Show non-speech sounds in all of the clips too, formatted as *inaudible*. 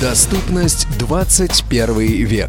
Доступность 21 век.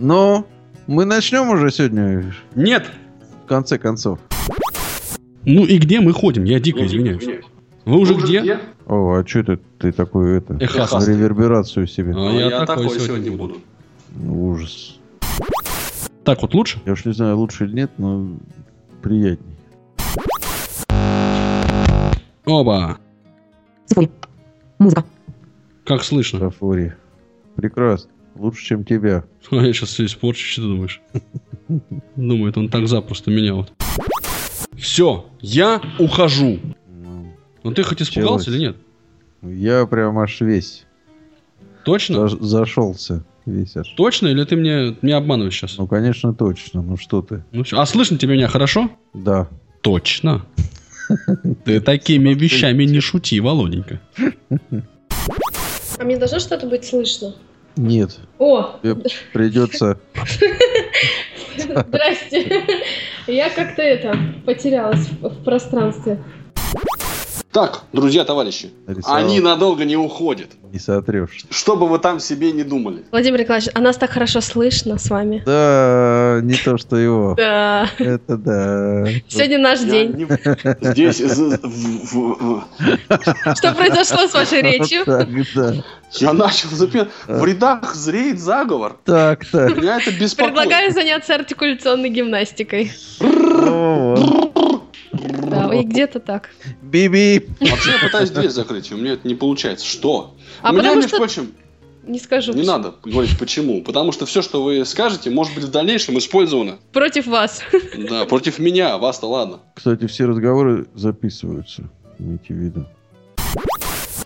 Но мы начнем уже сегодня, Нет. в конце концов. Ну и где мы ходим? Я дико извиняюсь. Вы уже где? О, а что ты, ты такой, это, Эхас. реверберацию себе? А я, такой, сегодня буду. Ужас. Так вот лучше? Я уж не знаю, лучше или нет, но приятней. Оба. Музыка. Как слышно? Сафори. Прекрасно. Лучше, чем тебя. А *laughs* я сейчас все испорчу, что ты думаешь? *laughs* Думает, он так запросто меня вот. Все, я ухожу. Ну, Ну ты хоть испугался или нет? Я прям аж весь Точно? заш- зашелся. Весь аж. Точно или ты мне, меня обманываешь сейчас? Ну, конечно, точно. Ну, что ты? Ну. А слышно тебе меня хорошо? Да. Точно. *laughs* Ты такими вещами не шути, Володенька. А мне должно что-то быть слышно? Нет. О, Тебе придется... *laughs* здрасте. Я как-то это потерялась в, пространстве. Так, друзья, товарищи, нарисовал. они надолго не уходят. Не сотрешь. Что бы вы там себе не думали. Владимир Николаевич, а нас так хорошо слышно с вами. Да, не то, что его. Да. Это да. Сегодня наш Я день. не- Здесь Что произошло с вашей речью? Так, да. я начал запи- В рядах зреет заговор. Так, так. Меня это беспокоит. Предлагаю заняться артикуляционной гимнастикой. Ну. Да, и где-то так. Биби. Вообще я пытаюсь дверь закрыть, у меня это не получается. Что? А у меня, потому между что... прочим, Не скажу. не надо говорить почему. Потому что все, что вы скажете, может быть в дальнейшем использовано. Против вас. *laughs* Да, против меня, вас-то ладно. Кстати, все разговоры записываются. Имейте в виду.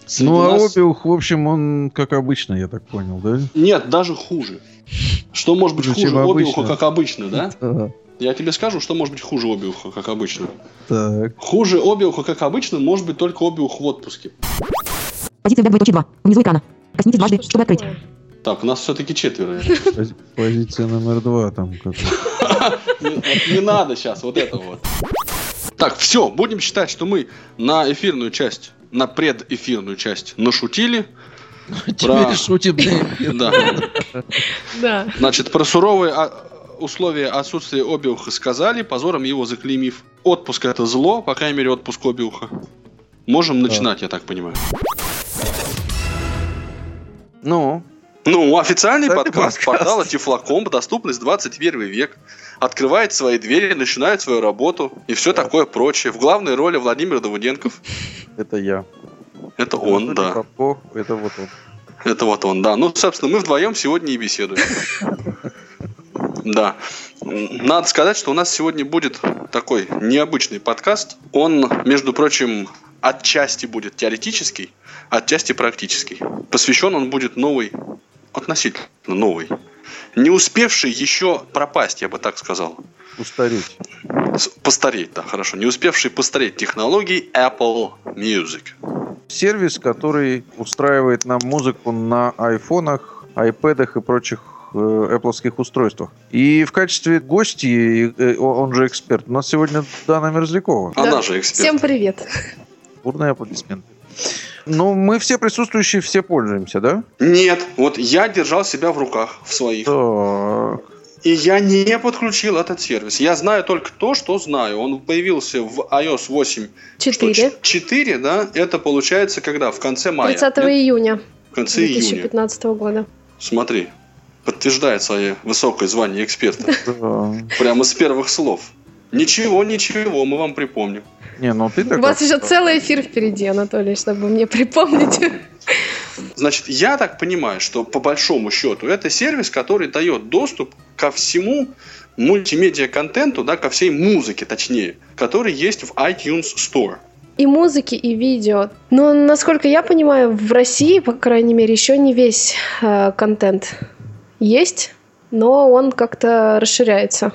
Среди Ну, а нас- Обиух, в общем, он как обычно, я так понял, да? Нет, даже хуже. Что может быть Хуже, хуже обиуха, обычно. как обычно, *laughs* да? Я тебе скажу, что может быть хуже обиуха, как обычно. Так. Хуже обиуха, как обычно, может быть только обиух в отпуске. Позиция в 2 Внизу экрана. Коснитесь дважды, Что чтобы открыть. Так, у нас все-таки четверо. Пози- Позиция номер два там как *laughs* Не, надо сейчас вот это вот. Так, все, будем считать, что мы на эфирную часть, на предэфирную часть нашутили. *laughs* Про- шутит. *laughs* Да. Да. Значит, про суровые а, условия отсутствия обиуха сказали, позором его заклеймив. Отпуск это зло, по крайней мере, отпуск обиуха. Можем начинать, я так понимаю. Ну, Ну, официальный Официальный подкаст, подкаст. портала Тифлокомп, доступность 21 век. Открывает свои двери, начинает свою работу и все такое прочее. В главной роли Владимир Давыденков. это я. Это он, да. Попов, Это вот он. Это вот он, да. Ну, собственно, мы вдвоем сегодня и беседуем. Да. Надо сказать, что у нас сегодня будет такой необычный подкаст. Он, между прочим, отчасти будет теоретический, отчасти практический. Посвящен он будет новой, относительно новой, не успевшей еще пропасть, я бы так сказал. Устареть. С- Постареть, да, хорошо. Не успевшей постареть технологий Apple Music. Сервис, который устраивает нам музыку на айфонах, айпэдах и прочих э, Apple устройствах. И в качестве гости, э, он же эксперт, у нас сегодня Дана Мерзлякова. Да. Она же эксперт. Всем привет. Бурные аплодисменты. Ну, мы все присутствующие, все пользуемся, да? Нет, вот я держал себя в руках, в своих. Так. И я не подключил этот сервис. Я знаю только то, что знаю. Он появился в iOS 8. Четыре. 4, да? Это получается когда? В конце мая. 30 нет? июня В конце июня. 2015 года. Смотри, подтверждает свое высокое звание эксперта. Прямо с первых слов. Ничего, ничего, мы вам припомним. Не, ну ты так... У вас еще целый эфир впереди, Анатолий, чтобы мне припомнить. Значит, я так понимаю, что по большому счету это сервис, который дает доступ ко всему мультимедиа-контенту, да, ко всей музыке, точнее, который есть в iTunes Store. И музыки, и видео. Но, насколько я понимаю, в России, по крайней мере, еще не весь э, контент есть, но он как-то расширяется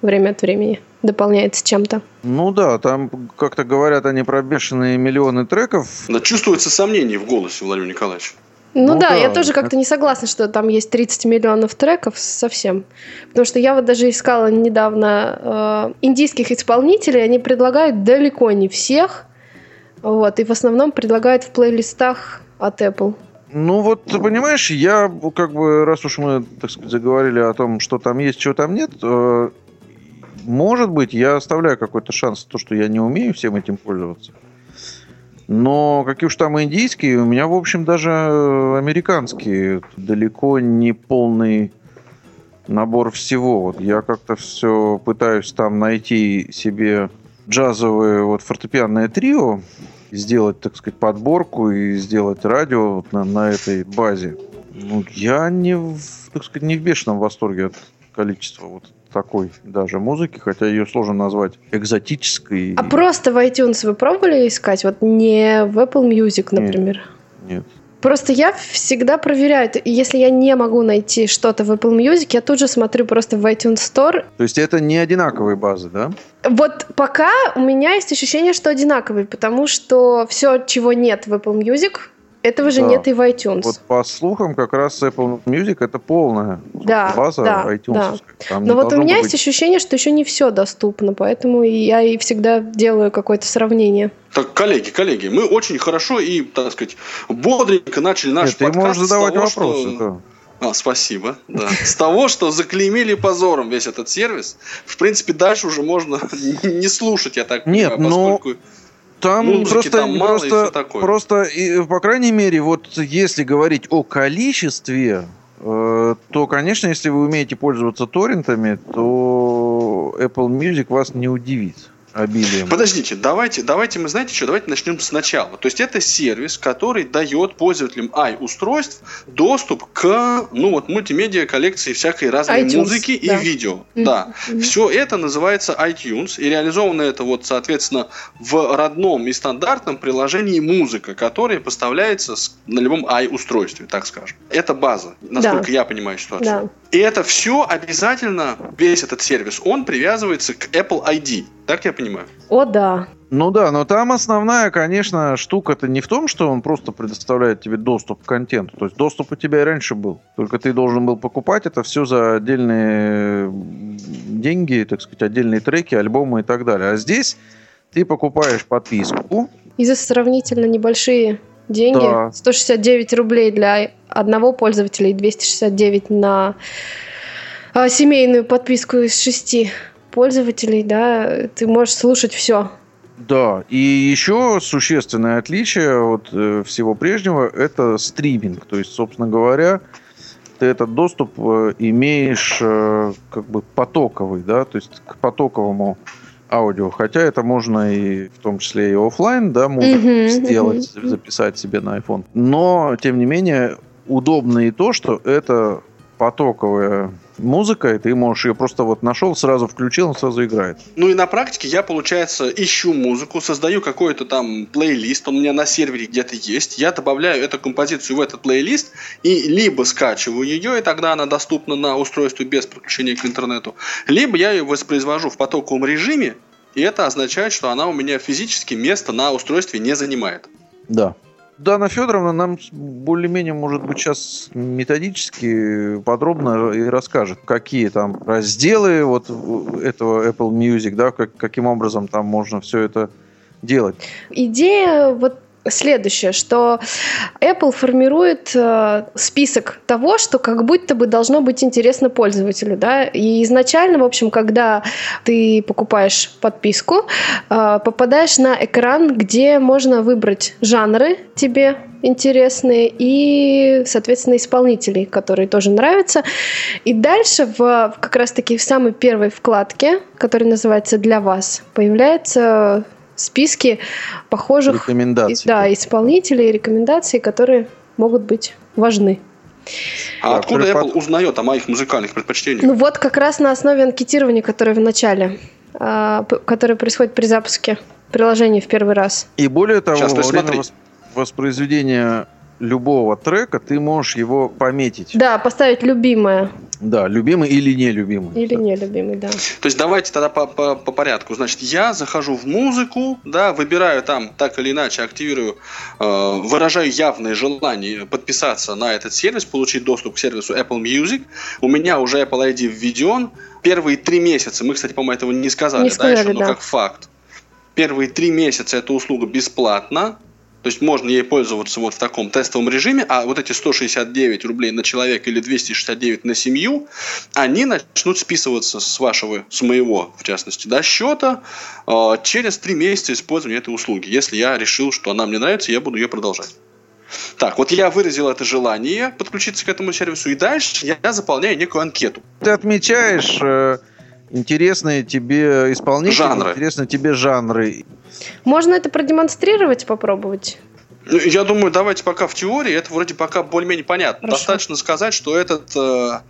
время от времени, дополняется чем-то. Ну да, там как-то говорят они про бешеные миллионы треков. Да, чувствуется сомнение в голосе Владимир Николаевич. Ну, Ну да, да, я тоже как-то не согласна, что там есть 30 миллионов треков совсем. Потому что я вот даже искала недавно э, индийских исполнителей, они предлагают далеко не всех, вот, и в основном предлагают в плейлистах от Apple. Ну вот, ты понимаешь, я как бы, раз уж мы, так сказать, заговорили о том, что там есть, чего там нет, э, может быть, я оставляю какой-то шанс, то, что я не умею всем этим пользоваться. Но какие уж там индийские, у меня, в общем, даже э, американские далеко не полный набор всего. Вот я как-то все пытаюсь там найти себе джазовое вот фортепианное трио, сделать, так сказать, подборку и сделать радио вот на, на этой базе. Ну, я не, в, так сказать, не в бешеном восторге от количества вот такой даже музыки, хотя ее сложно назвать экзотической. А просто в iTunes вы пробовали искать? Вот не в Apple Music, Нет. например. Нет. Просто я всегда проверяю. Если я не могу найти что-то в Apple Music, я тут же смотрю просто в iTunes Store. То есть это не одинаковые базы, да? Вот пока у меня есть ощущение, что одинаковые, потому что все, чего нет в Apple Music, этого же Да. нет и в iTunes. Вот по слухам, как раз Apple Music это полная Да, база да, iTunes. да. Там Но вот у меня быть- есть ощущение, что еще не все доступно, поэтому я и всегда делаю какое-то сравнение. Так, коллеги, коллеги, мы очень хорошо и, так сказать, бодренько начали наш Нет, ты подкаст можешь с задавать того, вопросы. что- да. А, спасибо. Да. С того, что заклеймили позором весь этот сервис, в принципе, дальше уже можно *laughs* не слушать, я так Нет, понимаю, но- поскольку... Там Музыки просто, там мало и просто, всё такое. просто, и, по крайней мере, вот если говорить о количестве, э, то, конечно, если вы умеете пользоваться торрентами, то Apple Music вас не удивит обилием. Подождите, давайте, давайте мы, знаете что, давайте начнем сначала. То есть это сервис, который дает пользователям i-устройств доступ к, ну вот, мультимедиа коллекции всякой разной iTunes, музыки да. и видео. Мгм, Да. мгм. Все это называется iTunes, и реализовано это вот, соответственно, в родном и стандартном приложении музыка, которое поставляется на любом i-устройстве, так скажем. Это база, насколько Да. я понимаю ситуацию. Да. И это все обязательно, весь этот сервис, он привязывается к Apple ID. Так я понимаю? О, да. Ну да, но там основная, конечно, штука-то не в том, что он просто предоставляет тебе доступ к контенту. То есть доступ у тебя и раньше был. Только ты должен был покупать это все за отдельные деньги, так сказать, отдельные треки, альбомы и так далее. А здесь ты покупаешь подписку, И за сравнительно небольшие деньги, Да. 169 рублей для одного пользователя и 269 на а, семейную подписку из шести пользователей, да, ты можешь слушать все. Да, и еще существенное отличие от э, всего прежнего – это стриминг. То есть, собственно говоря, ты этот доступ э, имеешь э, как бы потоковый, да, то есть к потоковому аудио. Хотя это можно и в том числе и оффлайн, да, музыку Мгм, сделать, мгм. записать себе на iPhone. Но, тем не менее, удобно и то, что это потоковая музыка, и ты можешь ее просто вот нашел, сразу включил, он сразу играет. Ну и на практике я, получается, ищу музыку, создаю какой-то там плейлист, он у меня на сервере где-то есть, я добавляю эту композицию в этот плейлист и либо скачиваю ее, и тогда она доступна на устройстве без подключения к интернету, либо я ее воспроизвожу в потоковом режиме, и это означает, что она у меня физически место на устройстве не занимает. Да. Дана Федоровна нам более-менее, может быть, сейчас методически подробно и расскажет, какие там разделы вот этого Apple Music, да, как, каким образом там можно все это делать. Идея вот следующее, что Apple формирует э, список того, что как будто бы должно быть интересно пользователю, да, и изначально, в общем, когда ты покупаешь подписку, э, попадаешь на экран, где можно выбрать жанры тебе интересные и, соответственно, исполнителей, которые тоже нравятся. И дальше в, как раз-таки в самой первой вкладке, которая называется «Для вас», появляются списки похожих да, исполнителей, рекомендаций, которые могут быть важны. А Да, откуда Apple узнает о моих музыкальных предпочтениях? Ну вот как раз на основе анкетирования, которое в начале, а, п- которое происходит при запуске приложения в первый раз. И более того, Сейчас, во время воспроизведения любого трека ты можешь его пометить. Да, поставить любимое Да, любимый или нелюбимый. или Да. нелюбимый, да. То есть давайте тогда по, по- по порядку. Значит, я захожу в музыку, да, выбираю там так или иначе, активирую, э, выражаю явное желание подписаться на этот сервис, получить доступ к сервису Apple Music. У меня уже Apple ID введен. Первые три месяца, мы, кстати, по-моему, этого не сказали, Не да, сказали, еще, но да. как факт. Первые три месяца эта услуга бесплатна. То есть можно ей пользоваться вот в таком тестовом режиме, а вот эти 169 рублей на человека или 269 на семью, они начнут списываться с вашего, с моего, в частности, да, счета э, через три месяца использования этой услуги. Если я решил, что она мне нравится, я буду ее продолжать. Так, вот я выразил это желание подключиться к этому сервису, и дальше я заполняю некую анкету. Ты отмечаешь э, интересные тебе исполнители, Жанры. интересные тебе жанры. Можно это продемонстрировать, попробовать? Ну, Я думаю, давайте пока в теории, это вроде пока более-менее понятно. Хорошо. Достаточно сказать, что этот э,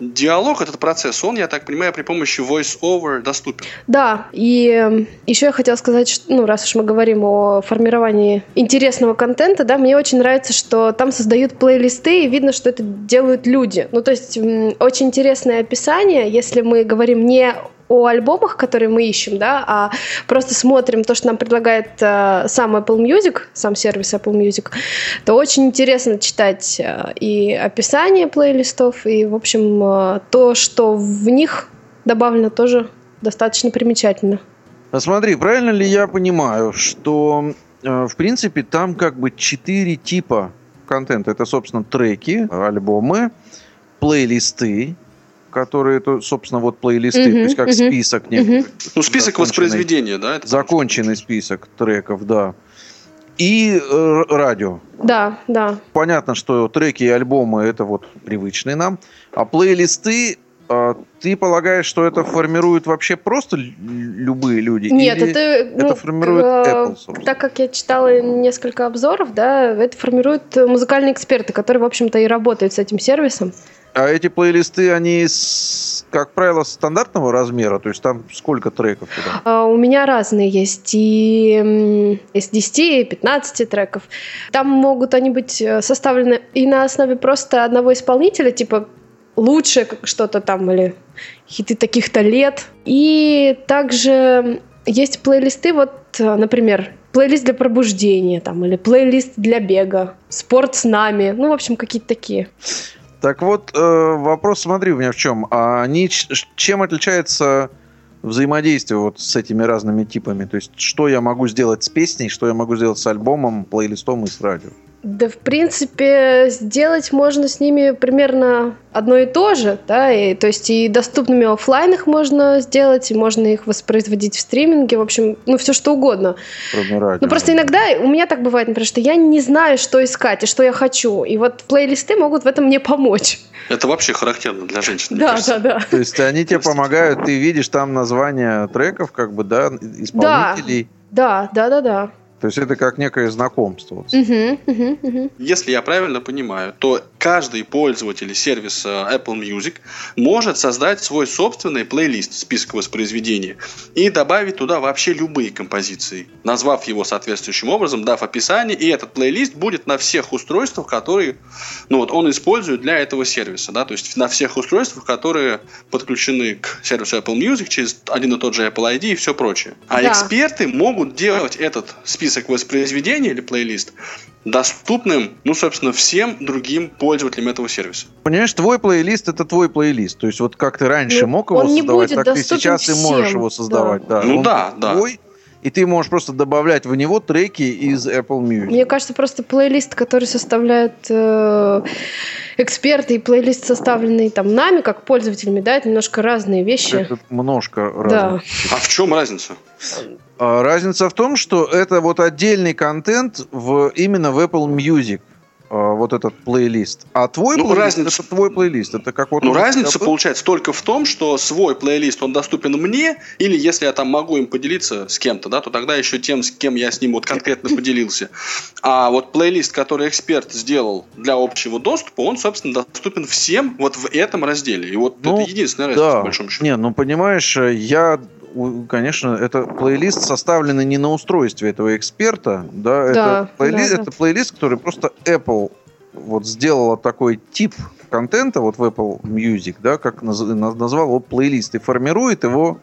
диалог, этот процесс, он, я так понимаю, при помощи voice-over доступен. Да, и еще я хотела сказать, что, ну, раз уж мы говорим о формировании интересного контента, да, мне очень нравится, что там создают плейлисты, и видно, что это делают люди. Ну, то есть очень интересное описание, если мы говорим не о альбомах, которые мы ищем, да, а просто смотрим то, что нам предлагает э, сам Apple Music, сам сервис Apple Music, то очень интересно читать э, и описание плейлистов, и, в общем, э, то, что в них добавлено, тоже достаточно примечательно. А Смотри, правильно ли я понимаю, что э, в принципе там как бы четыре типа контента. Это, собственно, треки, альбомы, плейлисты, которые, то, собственно, вот плейлисты, Мгм, то есть как мгм. список некий. Ну, список воспроизведения, да? Это Законченный список треков, да. И э, радио. Да, да. Понятно, что треки и альбомы это вот привычные нам, а плейлисты э, ты полагаешь, что это формируют вообще просто лю- любые люди? Нет, Или это, ну, формирует э, Apple, собственно? Так как я читала несколько обзоров, да, это формируют музыкальные эксперты, которые, в общем-то, и работают с этим сервисом. А эти плейлисты, они, как правило, стандартного размера? То есть там сколько треков туда? А У меня разные есть, и из 10, и 15 треков. Там могут они быть э, составлены и на основе просто одного исполнителя, типа лучше что-то там, или хиты таких-то лет. И также есть плейлисты, вот, э, например, плейлист для пробуждения, там, или плейлист для бега, спорт с нами, ну, в общем, какие-то такие. Так вот, э, вопрос, смотри, у меня в чем. А они чем отличается взаимодействие вот с этими разными типами? То есть, что я могу сделать с песней, что я могу сделать с альбомом, плейлистом и с радио? Да, в принципе, сделать можно с ними примерно одно и то же, да, и, то есть и доступными оффлайн их можно сделать, и можно их воспроизводить в стриминге, в общем, ну, все что угодно. Радио. Ну, просто иногда у меня так бывает, например, что я не знаю, что искать и что я хочу, и вот плейлисты могут в этом мне помочь. Это вообще характерно для женщин. Да, кажется. да, да. То есть они тебе помогают, ты видишь там название треков, как бы, да, исполнителей. Да, да, да, да. То есть это как некое знакомство. Если я правильно понимаю, то каждый пользователь сервиса Apple Music может создать свой собственный плейлист, список воспроизведения, и добавить туда вообще любые композиции, назвав его соответствующим образом, дав описание, и этот плейлист будет на всех устройствах, которые ну, вот, он использует для этого сервиса, да, то есть на всех устройствах, которые подключены к сервису Apple Music через один и тот же Apple ID и все прочее. А Да. эксперты могут делать этот список воспроизведения или плейлист доступным, ну, собственно, всем другим пользователям этого сервиса. Понимаешь, твой плейлист это твой плейлист. То есть вот как ты раньше Ну, мог его создавать, так ты сейчас и можешь всем, его создавать. Да. Ну Он да, да. твой, и ты можешь просто добавлять в него треки из Apple Music. Мне кажется, просто плейлист, который составляют э, эксперты, и плейлист, составленный там нами, как пользователями, да, это немножко разные вещи. Это немножко Да. разное. А в чем разница? А, Разница в том, что это вот отдельный контент в, именно в Apple Music. Э, вот этот плейлист. А твой Ну, плейлист разница- это твой плейлист. Это как вот Ну, разница был. получается только в том, что свой плейлист, он доступен мне, или если я там могу им поделиться с кем-то, да, то тогда еще тем, с кем я с ним вот конкретно поделился. А вот плейлист, который эксперт сделал для общего доступа, он, собственно, доступен всем вот в этом разделе. И вот Ну, это единственная разница, Да. по большому счету. Не, ну понимаешь, э, я, конечно, это плейлист составленный не на устройстве этого эксперта, да, это, Да, плейли- да, да. это плейлист, который просто Apple вот сделала такой тип контента вот в Apple Music, да, как наз- наз- назвал его плейлист и формирует его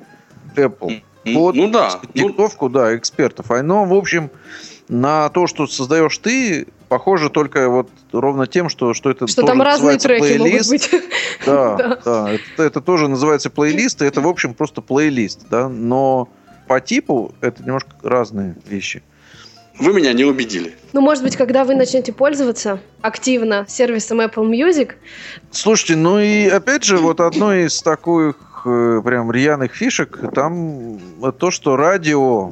Apple. Под ну да. Ну, диктовку, да, экспертов. Оно, в общем, на то, что создаешь ты, похоже только вот ровно тем, что, что это Что тоже там разные называется треки могут плейлист. быть. *laughs* Да, *laughs* Да. да. Это, это тоже называется плейлист, и это, в общем, просто плейлист, да. Но по типу это немножко разные вещи. Вы меня не убедили. Ну, может быть, когда вы начнете пользоваться активно сервисом Apple Music, Слушайте, ну и опять же, вот одной из таких э, прям рьяных фишек, там то, что радио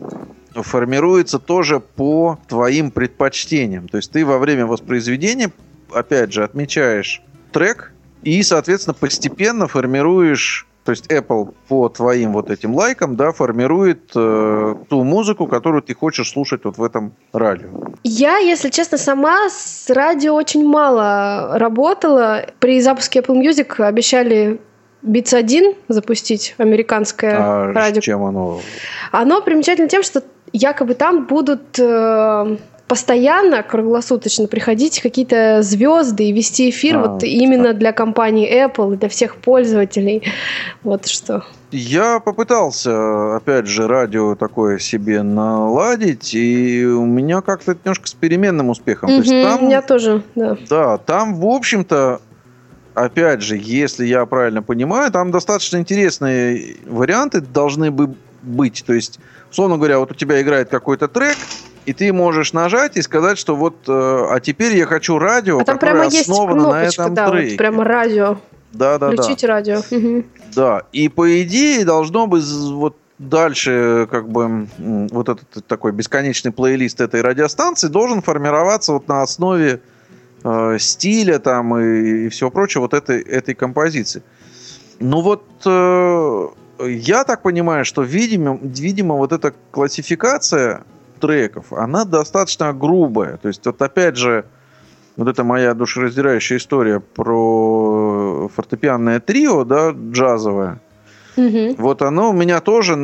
формируется тоже по твоим предпочтениям. То есть ты во время воспроизведения, опять же, отмечаешь трек и, соответственно, постепенно формируешь то есть Apple по твоим вот этим лайкам, да, формирует э, ту музыку, которую ты хочешь слушать вот в этом радио. Я, если честно, сама с радио очень мало работала. При запуске Apple Music обещали Beats 1 запустить, американское А радио. чем оно? Оно примечательно тем, что якобы там будут э, постоянно, круглосуточно приходить какие-то звезды и вести эфир А, вот именно для компании Apple и для всех пользователей. Вот что. Я попытался, опять же, радио такое себе наладить, и у меня как-то немножко с переменным успехом. То есть там, У меня тоже, да. да, там, в общем-то, опять же, если я правильно понимаю, там достаточно интересные варианты должны бы быть. То есть, условно говоря, вот у тебя играет какой-то трек, и ты можешь нажать и сказать, что вот, э, а теперь я хочу радио, А там которое прямо есть основано на кнопочка, этом да, треке. вот прямо радио. Да, да, да. Включите радио. Да, и по идее должно быть вот дальше как бы вот этот такой бесконечный плейлист этой радиостанции должен формироваться вот на основе э, стиля там и, и всего прочего вот этой, этой композиции. Ну вот э, я так понимаю, что видимо, видимо вот эта классификация треков, она достаточно грубая. То есть вот опять же вот это моя душераздирающая история про фортепианное трио, да, джазовое. Мгм. Вот оно у меня тоже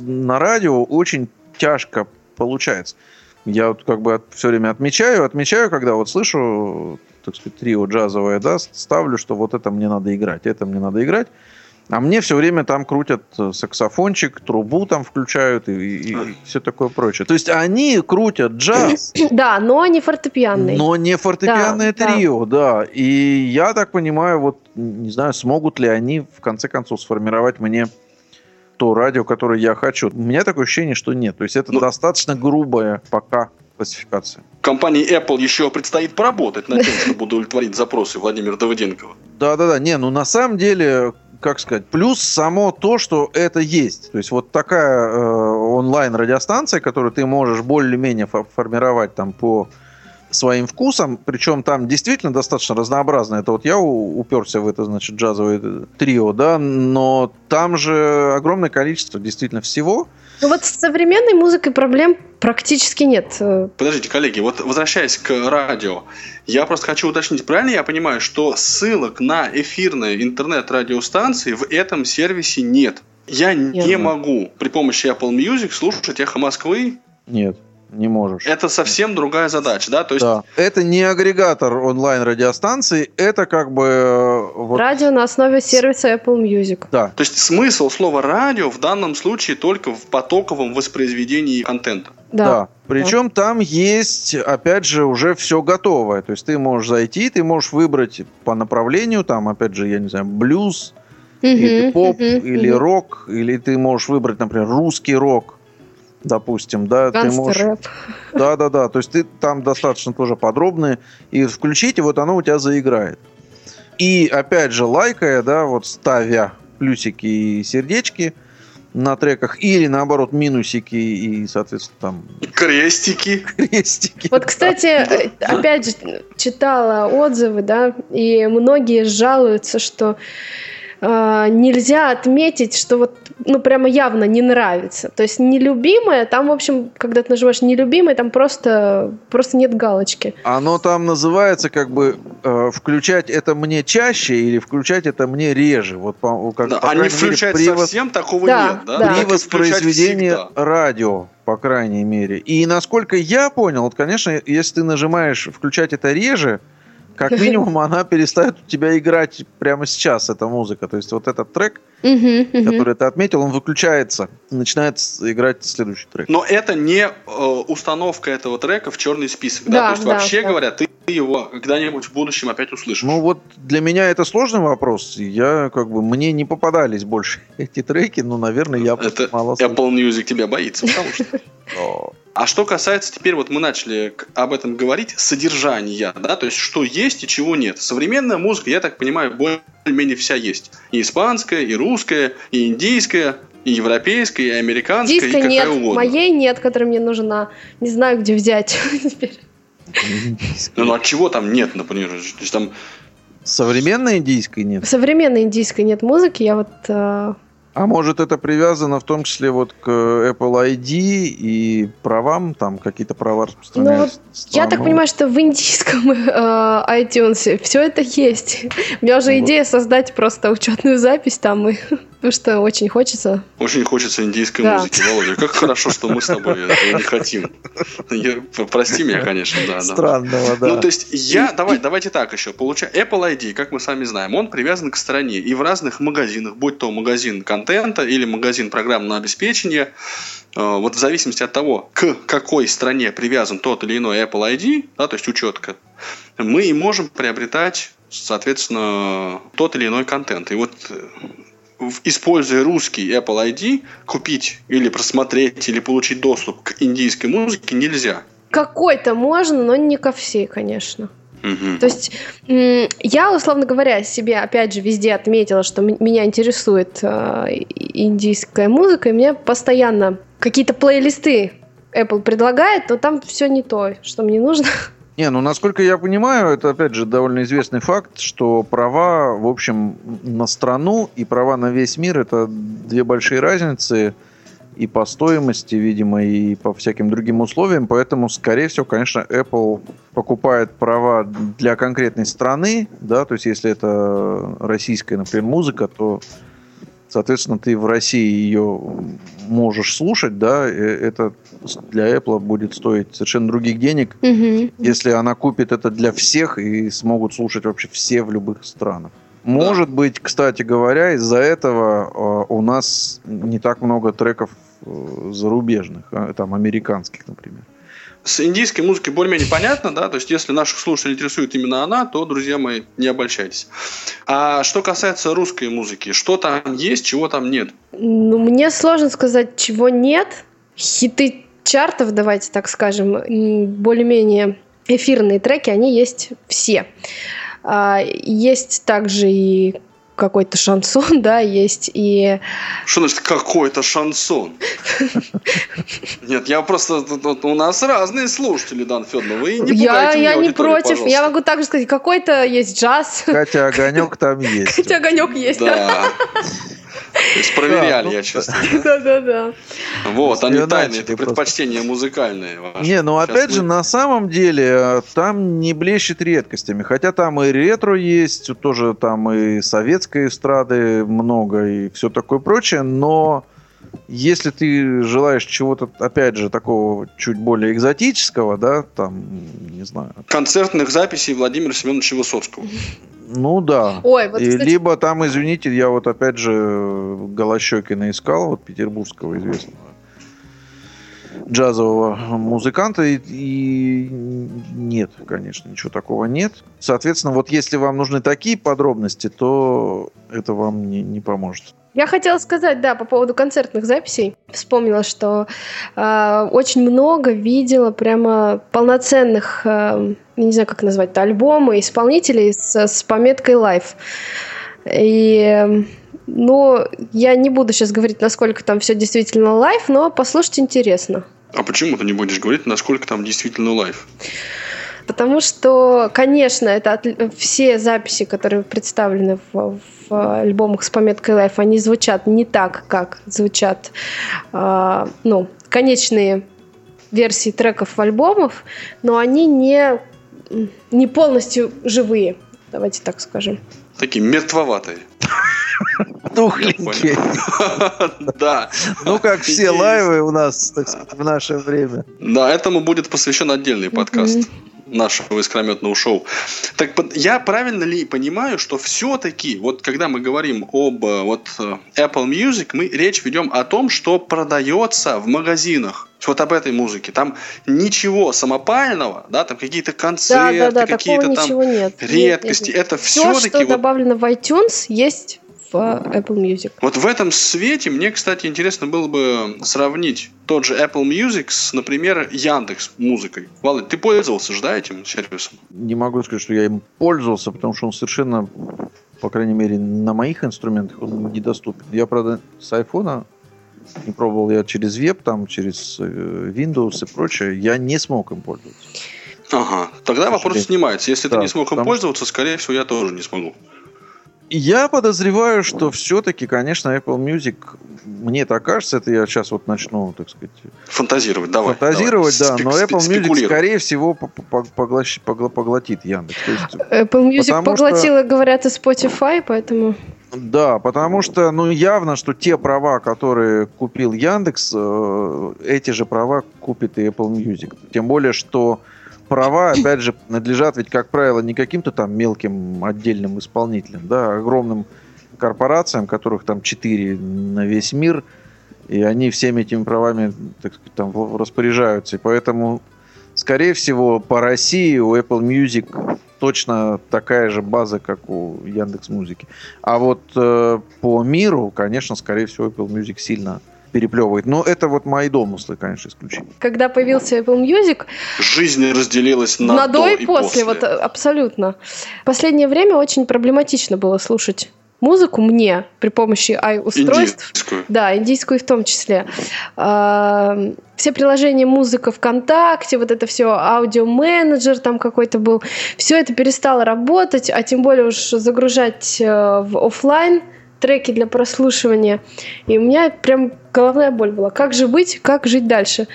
на радио очень тяжко получается. Я вот как бы все время отмечаю, отмечаю, когда вот слышу, так сказать, трио джазовое, да, ставлю, что вот это мне надо играть, это мне надо играть. А мне все время там крутят э, саксофончик, трубу там включают и, все такое прочее. То есть они крутят джаз, *clears throat* Да, но не фортепианный. но не фортепианное Да, да. трио, да. И я так понимаю, вот не знаю, смогут ли они в конце концов сформировать мне то радио, которое я хочу. У меня такое ощущение, что нет. То есть это Ну- достаточно грубая пока классификация. Компании Apple еще предстоит поработать над тем, чтобы удовлетворить запросы Владимира Давыденкова. Да-да-да, не, ну на самом деле, как сказать, плюс само то, что это есть. То есть вот такая э, онлайн-радиостанция, которую ты можешь более-менее фо- формировать там по своим вкусам, причем там действительно достаточно разнообразно. Это вот я уперся в это, значит, джазовое э, трио, да, но там же огромное количество действительно всего. Ну вот с современной музыкой проблем практически нет. Подождите, коллеги, вот возвращаясь к радио, я просто хочу уточнить, правильно я понимаю, что ссылок на эфирные интернет-радиостанции в этом сервисе нет? Я не Нет. могу при помощи Apple Music слушать «Эхо Москвы». Нет, не можешь. Это совсем другая задача, да? То есть Да. Это не агрегатор онлайн-радиостанции, это как бы... э, вот, Радио на основе сервиса Apple Music. да, То есть смысл слова радио в данном случае только в потоковом воспроизведении контента. Да. Да. Причем там есть, опять же, уже все готовое. То есть ты можешь зайти, ты можешь выбрать по направлению, там, опять же, я не знаю, блюз, или поп, или рок, или ты можешь выбрать, например, русский рок, допустим, да, ты можешь... Да, да, да. То есть ты там достаточно тоже подробные. И включить, и вот оно у тебя заиграет. И опять же, лайкая, да, вот ставя плюсики и сердечки, на треках, или наоборот минусики и, соответственно, там Крестики. крестики. Вот, кстати, э, опять же, читала отзывы, да, и многие жалуются, что э, нельзя отметить, что вот, ну, прямо явно не нравится. То есть нелюбимое, там, в общем, когда ты нажимаешь нелюбимое, там просто, просто нет галочки. Оно там называется как бы э, включать это мне чаще или включать это мне реже. Вот по, как, Да, по а не мере, включать при вос- совсем такого Да, нет, да? да. Так при и включать воспроизведении всегда. радио, по крайней мере. И насколько я понял, вот, конечно, если ты нажимаешь включать это реже, как *laughs* минимум она перестает у тебя играть прямо сейчас, эта музыка. То есть вот этот трек, который ты отметил, он выключается, и начинает играть следующий трек. Но это не э, установка этого трека в черный список, да? Да, То есть да, вообще да. говоря, ты его когда-нибудь в будущем опять услышишь. Ну вот для меня это сложный вопрос. Я как бы мне не попадались больше *laughs* эти треки, но, наверное, я это мало. Apple Music тебя боится, потому что *laughs* А что касается, теперь вот мы начали об этом говорить, содержания, да, то есть что есть и чего нет. Современная музыка, я так понимаю, более-менее вся есть. И испанская, и русская, и индийская, и европейская, и американская, и Диска какая нет, угодно. моей нет, которая мне нужна. Не знаю, где взять *laughs* теперь. Ну, ну, от чего там нет, например? То есть там Современной индийской нет. Современной индийской нет музыки, я вот... э, А может это привязано в том числе вот к Apple ID и правам, там какие-то права распространяются? Ну Я так понимаю, что в индийском э, iTunes все это есть. У меня уже Вот. идея создать просто учетную запись там, и, потому что очень хочется. очень хочется индийской Да. музыки, Володя. Как хорошо, что мы с тобой этого не хотим. Я- Прости меня, конечно, да. Странного, да. Ну, то есть я, давай, давайте так еще. Получаю Apple ID, как мы сами знаем, он привязан к стране. И в разных магазинах, будь то магазин контента или магазин программного обеспечения, э, вот в зависимости от того, к какой стране привязан тот или иной Apple ID, да, то есть учетка, мы и можем приобретать, соответственно, тот или иной контент. И вот э, используя русский Apple ID, купить или просмотреть, или получить доступ к индийской музыке нельзя. Какой-то можно, но не ко всей, конечно. То есть я, условно говоря, себе опять же везде отметила, что меня интересует э, индийская музыка, и мне постоянно какие-то плейлисты Apple предлагает, но там все не то, что мне нужно. *laughs* Не, ну насколько я понимаю, это опять же довольно известный факт, что права, в общем, на страну и права на весь мир это две большие разницы и по стоимости, видимо, и по всяким другим условиям. Поэтому, скорее всего, конечно, Apple покупает права для конкретной страны, да, то есть если это российская, например, музыка, то Соответственно, ты в России ее можешь слушать, да, это для Apple будет стоить совершенно других денег, если она купит это для всех и смогут слушать вообще все в любых странах. Может быть, кстати говоря, из-за этого э, у нас не так много треков зарубежных, а, там американских, например. С индийской музыкой более-менее понятно, да, то есть если наших слушателей интересует именно она, то, друзья мои, не обольщайтесь. А что касается русской музыки, что там есть, чего там нет? Ну, мне сложно сказать, чего нет. Хиты чартов, давайте так скажем, более-менее эфирные треки, они есть все. А, Есть также и какой-то шансон, *laughs* да, есть и... Что значит какой-то шансон? Нет, я просто... У нас разные слушатели, Дан Федоров. Вы не я я не против, я могу также сказать, какой-то есть джаз, Хотя огонек там *laughs* есть. хотя огонек есть. Да. То есть проверяли, Да, ну, я чувствую. *laughs* Да-да-да. Вот, они Я тайные, это предпочтения музыкальные ваши. Не, ну опять же, на самом деле, э, там не блещет редкостями. Хотя там и ретро есть, тоже там и советской эстрады много, и все такое прочее, но если ты желаешь чего-то, опять же, такого чуть более экзотического, да, там, не знаю, концертных записей Владимира Семеновича Высоцкого. Ну да. Ой, вот, И кстати, либо там, извините, я вот опять же Голощекина искал, вот петербургского известного джазового музыканта, и, и нет, конечно, ничего такого нет. Соответственно, вот если вам нужны такие подробности, то это вам не, не поможет. Я хотела сказать, да, по поводу концертных записей. Вспомнила, что э, очень много видела прямо полноценных, э, не знаю, как назвать это, альбомы исполнителей с, с пометкой live. И э, Ну, я не буду сейчас говорить, насколько там все действительно live, но послушать интересно. А почему ты не будешь говорить, насколько там действительно live? Потому что, конечно, это от- все записи, которые представлены в, в альбомах с пометкой Live, они звучат не так, как звучат а, ну, конечные версии треков в альбомах, но они не, не полностью живые, давайте так скажем. Такие мертвоватые. Тухленькие. *laughs* Да. Ну, как все лайвы у нас, в наше время. Да, этому будет посвящен отдельный подкаст нашего искрометного шоу. Так я правильно ли понимаю, что все-таки, вот когда мы говорим об э, вот э, Apple Music, мы речь ведем о том, что продается в магазинах. Вот об этой музыке. Там ничего самопального, да, там какие-то Да, концерты, да, да, такого какие-то там нет. Нет, редкости. нет, нет. Это Все, все-таки что вот добавлено в iTunes, есть в Apple Music. Вот в этом свете мне, кстати, интересно было бы сравнить тот же Apple Music с, например, Яндекс музыкой. Володь, ты пользовался же, да, этим сервисом? Не могу сказать, что я им пользовался, потому что он совершенно, по крайней мере, на моих инструментах он недоступен. Я, правда, с айфона не пробовал я через веб, там, через э, Windows и прочее, я не смог им пользоваться. Ага, тогда вопрос снимается. Если ты Да, не смог им пользоваться, скорее всего, я тоже не смогу. Я подозреваю, что все-таки, конечно, Apple Music, мне так кажется, это я сейчас вот начну, так сказать, Фантазировать, давай. фантазировать, давай. да, но Apple Music, скорее всего, по- по- поглощ- поглотит Яндекс. То есть, Apple Music поглотила, говорят, и Spotify, поэтому... Да, потому что, ну, явно, что те права, которые купил Яндекс, э, эти же права купит и Apple Music. Тем более, что права, опять же, надлежат ведь, как правило, не каким-то там мелким отдельным исполнителям, да, а огромным корпорациям, которых там четыре на весь мир, и они всеми этими правами, так сказать, там распоряжаются. И поэтому, скорее всего, по России у Apple Music точно такая же база, как у Яндекс Музыки. А вот э, по миру, конечно, скорее всего, Apple Music сильно переплевывает. Но это вот мои домыслы, конечно, исключение. Когда появился Apple Music, Жизнь разделилась на, на, до и после, вот э, абсолютно. В последнее время очень проблематично было слушать музыку мне при помощи i-устройств. Индийскую. Да, индийскую в том числе. А, Все приложения музыка ВКонтакте, вот это все, аудиоменеджер там какой-то был, все это перестало работать, а тем более уж загружать э, в офлайн треки для прослушивания. И у меня прям головная боль была. Как же быть, как жить дальше?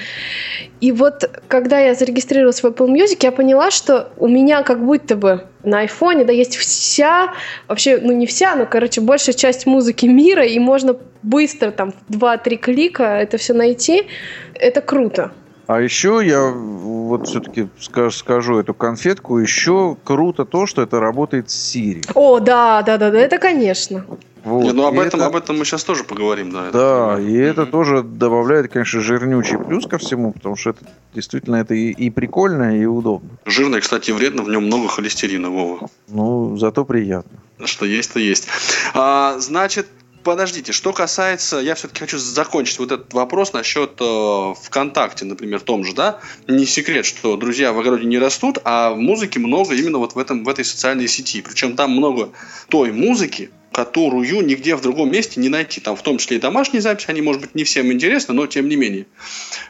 И вот, когда я зарегистрировалась в Apple Music, я поняла, что у меня как будто бы на айфоне, да, есть вся, вообще, ну не вся, но, короче, большая часть музыки мира, и можно быстро, там, в 2-3 клика это все найти. Это круто. А еще я вот все-таки скажу эту конфетку. Еще круто то, что это работает с Siri. О, да, да, да, да, это конечно. Вот. Не, ну об И этом, это- об этом мы сейчас тоже поговорим, да. это Да, понимаю. и это Мгм. тоже добавляет, конечно, жирнючий плюс ко всему, потому что это действительно это и, и прикольно, и удобно. Жирно, и, кстати, вредно, в нем много холестерина, Вова. Ну, зато приятно. Что есть, то есть. А, значит, подождите, что касается, я все-таки хочу закончить вот этот вопрос насчет э, ВКонтакте, например, том же, да? Не секрет, что друзья в огороде не растут, а в музыке много именно вот в, этом, в этой социальной сети. Причем там много той музыки, которую нигде в другом месте не найти. Там в том числе и домашние записи, они, может быть, не всем интересны, но тем не менее.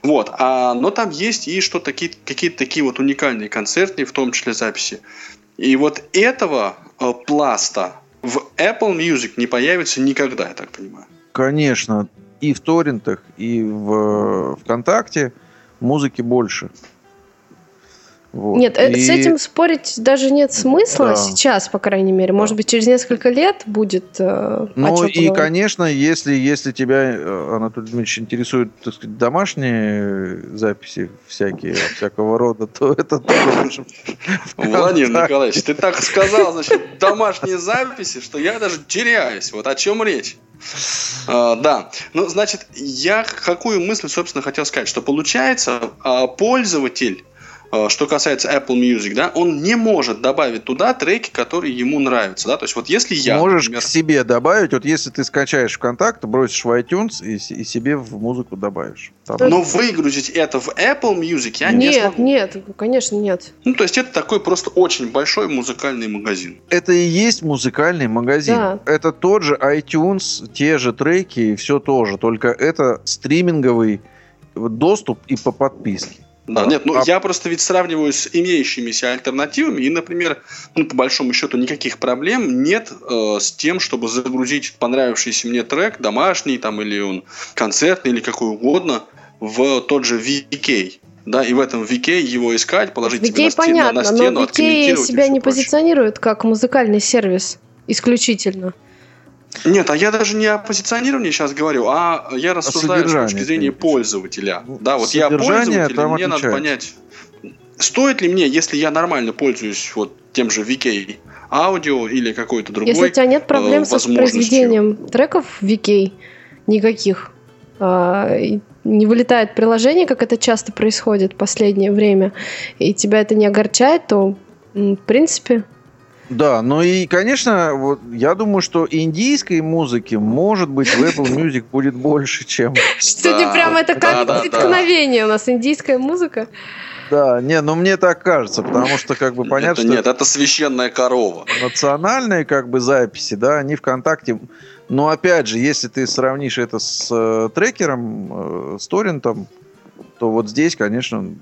Вот. А, но там есть и что такие, какие-то такие вот уникальные концертные, в том числе записи. И вот этого э, пласта в Apple Music не появится никогда, я так понимаю. Конечно, и в торрентах, и в э, ВКонтакте музыки больше. Вот. Нет, э, с И- этим спорить даже нет смысла Да. сейчас, по крайней мере. Может быть, через несколько лет будет э, Ну и, поговорить. конечно, если, если тебя, э, Анатолий Дмитриевич, интересуют так сказать, домашние записи всякие, всякого рода, то это тоже *laughs* Владимир. Николаевич, ты так сказал, значит, домашние записи, что я даже теряюсь. Вот о чем речь. А, да, ну, значит, я какую мысль, собственно, хотел сказать, что получается, а, пользователь что касается Apple Music, да, он не может добавить туда треки, которые ему нравятся, да, то есть вот если я, Можешь например, к себе добавить, вот если ты скачаешь ВКонтакт, бросишь в iTunes и, и себе в музыку добавишь. Там. но выгрузить это в Apple Music я не нет, смогу. нет, конечно, нет. Ну, то есть это такой просто очень большой музыкальный магазин. Это и есть музыкальный магазин. Да. Это тот же iTunes, те же треки и все тоже. Только это стриминговый доступ и по подписке. Да, нет, ну а- я просто ведь сравниваю с имеющимися альтернативами, и, например, ну, по большому счету, никаких проблем нет э, с тем, чтобы загрузить понравившийся мне трек, домашний там, или он концертный, или какой угодно, в тот же VK. Да, и в этом VK его искать, положить тебе Викей на, стену, понятно, на стену, но и себя не позиционирует как музыкальный сервис исключительно. Нет, а я даже не о позиционировании сейчас говорю, а я рассуждаю с точки зрения имеешь. пользователя. Ну, Да, вот я пользователь, там мне надо понять, стоит ли мне, если я нормально пользуюсь вот тем же VK аудио или какой-то другой, Если у тебя нет проблем э, с воспроизведением треков в VK, никаких, а, не вылетает приложение, как это часто происходит в последнее время, и тебя это не огорчает, то, в принципе, Да, ну и, конечно, вот я думаю, что индийской музыки, может быть, в Apple Music будет больше, чем... *laughs* сегодня прям это как преткновение у нас, индийская музыка. Да, не, ну мне так кажется, потому что, как бы, понятно, что Нет, это священная корова. национальные, как бы, записи, да, они ВКонтакте... Но, опять же, если ты сравнишь это с э, трекером, э, с торрентом, то вот здесь, конечно,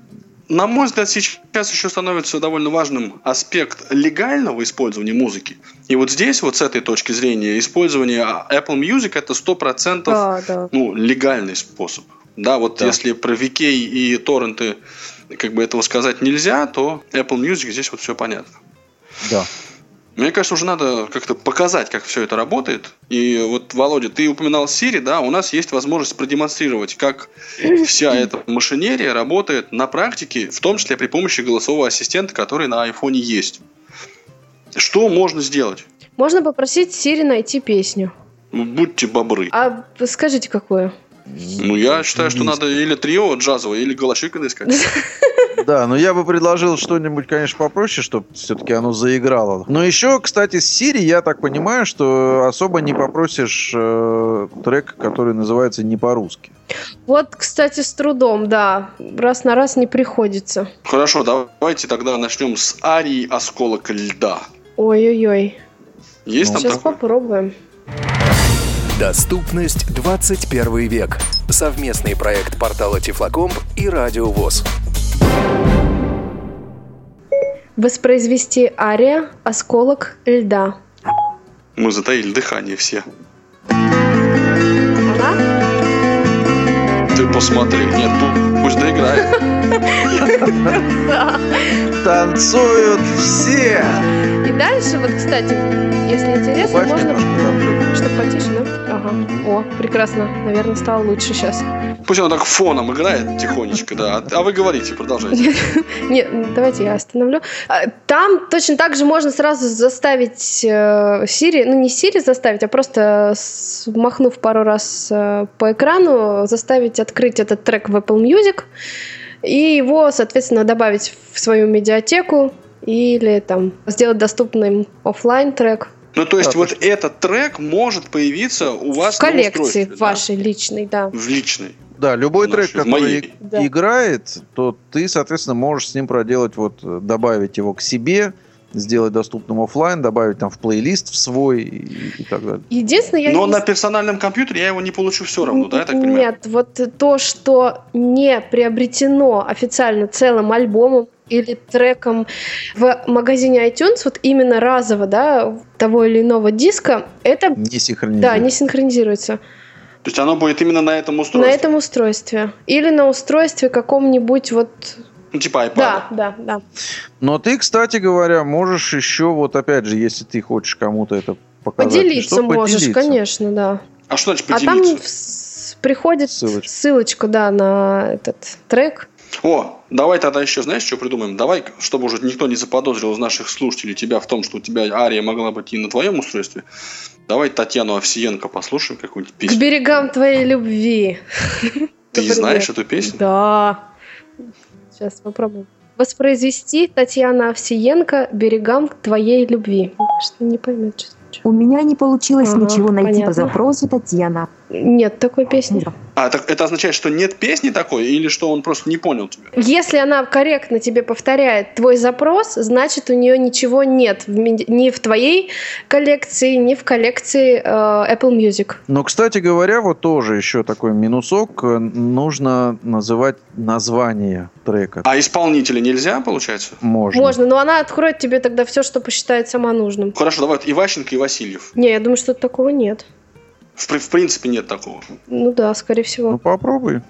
На мой взгляд, сейчас еще становится довольно важным аспект легального использования музыки. И вот здесь, вот с этой точки зрения, использование Apple Music это 100% Да, да. ну, легальный способ. Да, вот Да. если про VK и торренты как бы этого сказать нельзя, то Apple Music здесь вот все понятно. да. Мне кажется, уже надо как-то показать, как все это работает. И вот, Володя, ты упоминал Siri, да, у нас есть возможность продемонстрировать, как вся эта машинерия работает на практике, в том числе при помощи голосового ассистента, который на айфоне есть. Что можно сделать? Можно попросить Siri найти песню. Будьте бобры. А скажите, какую? Ну, я считаю, что надо или трио джазовое, или Голощекина искать. *laughs* Да, но я бы предложил что-нибудь, конечно, попроще, чтобы все-таки оно заиграло. Но еще, кстати, с Siri, я так понимаю, что особо не попросишь э, трек, который называется не по-русски. Вот, кстати, с трудом, да. Раз на раз не приходится. Хорошо, давайте тогда начнем с арии «Осколок льда». Ой-ой-ой. Есть там Сейчас такое? попробуем. Доступность 21 век. Совместный проект портала Тифлокомп и Радио ВОЗ. Воспроизвести ария «Осколок льда». Мы затаили дыхание все. Она? Ты посмотри. Нет, пу- пусть доиграет. *laughs* Танцуют все! И дальше, вот, кстати, если интересно, можно... Чтобы потише, да? Ага. О, прекрасно. Наверное, стало лучше сейчас. Пусть она так фоном играет тихонечко, да. А- вы говорите, продолжайте. *laughs* Нет, давайте я остановлю. А, Там точно так же можно сразу заставить э, Siri, ну не Siri заставить, а просто махнув пару раз э, по экрану, заставить открыть этот трек в Apple Music и его, соответственно, добавить в свою медиатеку или там сделать доступным оффлайн трек Ну, то есть Да, вот этот трек может появиться у вас в коллекции на устройстве, да? вашей личной, да. В личной. Да, любой Нашей, трек, который моей. Да. играет, то ты, соответственно, можешь с ним проделать, вот, э, добавить его к себе, сделать доступным оффлайн, добавить там в плейлист в свой и, и так далее. Единственное, я Но не на персональном компьютере я его не получу все равно, да, я так понимаю? Нет, вот то, что не приобретено официально целым альбомом или треком в магазине iTunes, вот именно разово, да, того или иного диска, это, Не синхронизирует. да, не синхронизируется То есть оно будет именно на этом на устройстве? этом устройстве. Или на устройстве каком-нибудь вот... Ну, типа iPad. Да, да, да. Но ты, кстати говоря, можешь еще, вот опять же, если ты хочешь кому-то это показать. Поделиться что, можешь, поделиться. конечно, да. А что значит А там поделиться? приходит Ссылочка. ссылочка, да, на этот трек. О, давай тогда еще, знаешь, что придумаем? Давай, чтобы уже никто не заподозрил из наших слушателей тебя в том, что у тебя ария могла быть и на твоем устройстве. Давай Татьяну Овсиенко послушаем какую-нибудь К песню. берегам твоей любви. Ты Например. знаешь эту песню? Да. Сейчас попробуем. Воспроизвести Татьяна Овсиенко «Берегам твоей любви». Что не поймет, что У меня не получилось Ага, ничего найти понятно. по запросу Татьяна. Нет такой песни. А, так это означает, что нет песни такой, или что он просто не понял тебя? Если она корректно тебе повторяет твой запрос, значит у нее ничего нет ни в твоей коллекции, ни в коллекции э, Apple Music. Но, кстати говоря, вот тоже еще такой минусок. Нужно называть название трека. А исполнителя нельзя, получается? Можно. Можно, но она откроет тебе тогда все, что посчитает сама нужным. Хорошо, давай вот Иващенко и Васильев. Не, я думаю, что такого нет. В, в принципе, нет такого. Ну да, скорее всего. Ну, попробуй.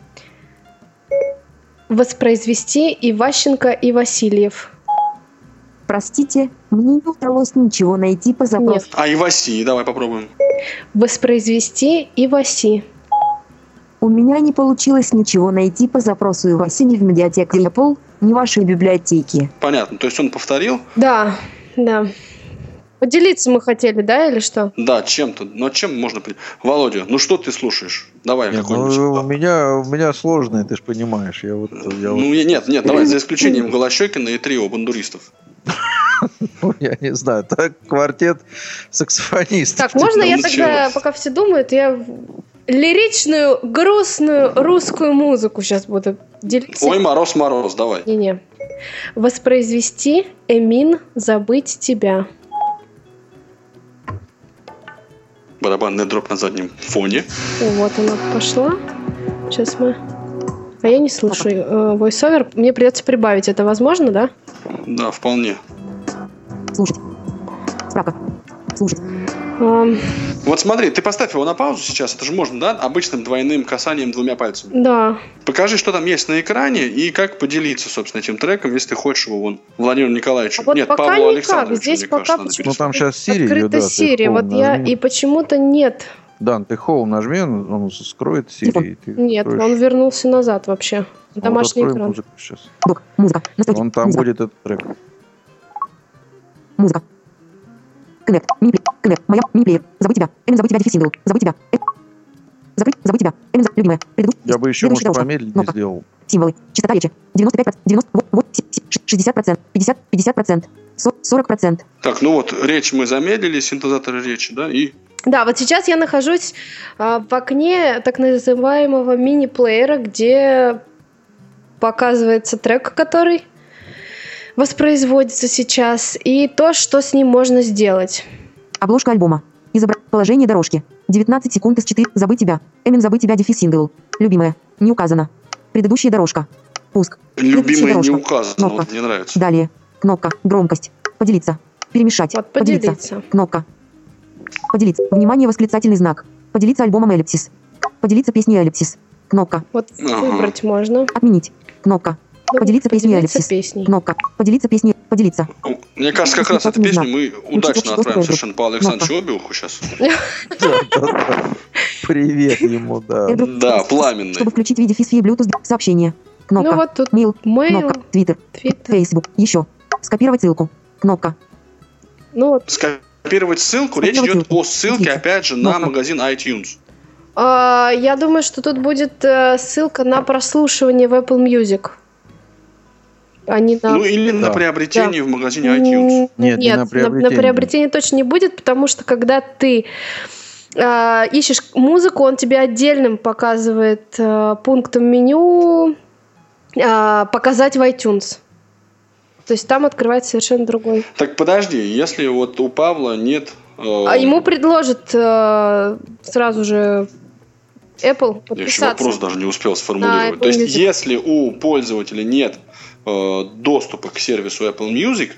Воспроизвести Иващенко и Васильев. Простите, мне не удалось ничего найти по запросу. Нет. А Иваси, давай попробуем. Воспроизвести Иваси. У меня не получилось ничего найти по запросу и Васи ни в медиатеке Apple, ни в вашей библиотеке. Понятно. То есть он повторил? Да, да. Поделиться мы хотели, да, или что? Да, чем-то. Но чем можно... Володя, ну что ты слушаешь? Давай Нет, какой-нибудь. ну, у меня у меня сложное, ты же понимаешь. Я вот, я Ну, вот- я- нет, нет, давай, за *laughs* исключением Голощекина и трио бандуристов. ну, я не знаю, так квартет саксофонистов. Так, можно я тогда, пока все думают, я лиричную, грустную русскую музыку сейчас буду делиться. Ой, Мороз, Мороз, давай. Не-не. Воспроизвести Эмин «Забыть тебя». Барабанный дроп на заднем фоне. Вот она пошла. Сейчас мы... А я не слушаю voiceover. Мне придется прибавить. Это возможно, да? Да, вполне. Слушать. Справка. Слушать. Вот смотри, ты поставь его на паузу сейчас, это же можно, да? Обычным двойным касанием двумя пальцами. да. Покажи, что там есть на экране и как поделиться, собственно, этим треком, если ты хочешь его вон Владимиру Николаевичу. А вот Нет, пока Павлу никак. Александровичу, Здесь мне пока кажется, Ну, там сейчас Siri Открыта да. Home Вот я... нажми. И почему-то нет. Дан, ты Home нажми, он, он скроет Siri. и ты Нет, откроешь. он вернулся назад вообще. Вот Домашний экран. музыку сейчас. Док. Музыка. Настройки. Он там Музыка. будет этот трек. Музыка. Коннект. Мини-плеер. Коннект. Моя мини-плеер. Забыть тебя. Эмин, забыть тебя. Сингл. Забыть тебя. Э. Закрыть. Забыть тебя. Эмин, за- любимая. Предыду- Я бы еще, может, помедленнее Кнопка. сделал. Символы. Частота речи. 95%. 98, 60%. 50, 50%. 40%. Так, ну вот, речь мы замедлили, синтезаторы речи, да, и Да, вот сейчас я нахожусь а, в окне так называемого мини-плеера, где показывается трек, который воспроизводится сейчас, и то, что с ним можно сделать. Обложка альбома. Изобра... Положение дорожки. 19 секунд из 4. Забыть тебя. Эмин, забыть тебя. Дефис сингл. Любимая. Не указано. Предыдущая дорожка. Пуск. любимый не указано, Кнопка. вот мне нравится. Далее. Кнопка. Громкость. Поделиться. Перемешать. Вот, Поделиться. поделиться. Кнопка. Поделиться. Внимание, восклицательный знак. Поделиться альбомом Эллипсис. Поделиться песней Эллипсис. Кнопка. Вот Ага. выбрать можно. Отменить. Кнопка. Поделиться песней песней. Кнопка. Поделиться песней. Поделиться. Мне кажется, как раз эту песню мы удачно отправим совершенно Павлу Александровичу Обиуху сейчас. *laughs* Привет ему, да. Да, пламенный. Чтобы включить видео фис и Bluetooth сообщение. Кнопка. Ну вот тут Mail. mail, Кнопка. Твиттер. Twitter. Facebook. Еще. Скопировать ссылку. Кнопка. Ну вот. Скопировать ссылку. Речь идет о ссылке, опять же, на магазин iTunes. А, я думаю, что тут будет э, ссылка на прослушивание в Apple Music. Не на... Ну или на Да. приобретение в магазине iTunes. Нет, не Нет, на на, приобретение. на приобретение точно не будет, потому что когда ты а, ищешь музыку, он тебе отдельным показывает а, пунктом меню а, показать в iTunes. То есть там открывается совершенно другой. Так подожди, если вот у Павла нет... э, А ему предложат э, сразу же Apple Я еще подписаться. вопрос даже не успел сформулировать. То есть, если у пользователя нет э, доступа к сервису Apple Music,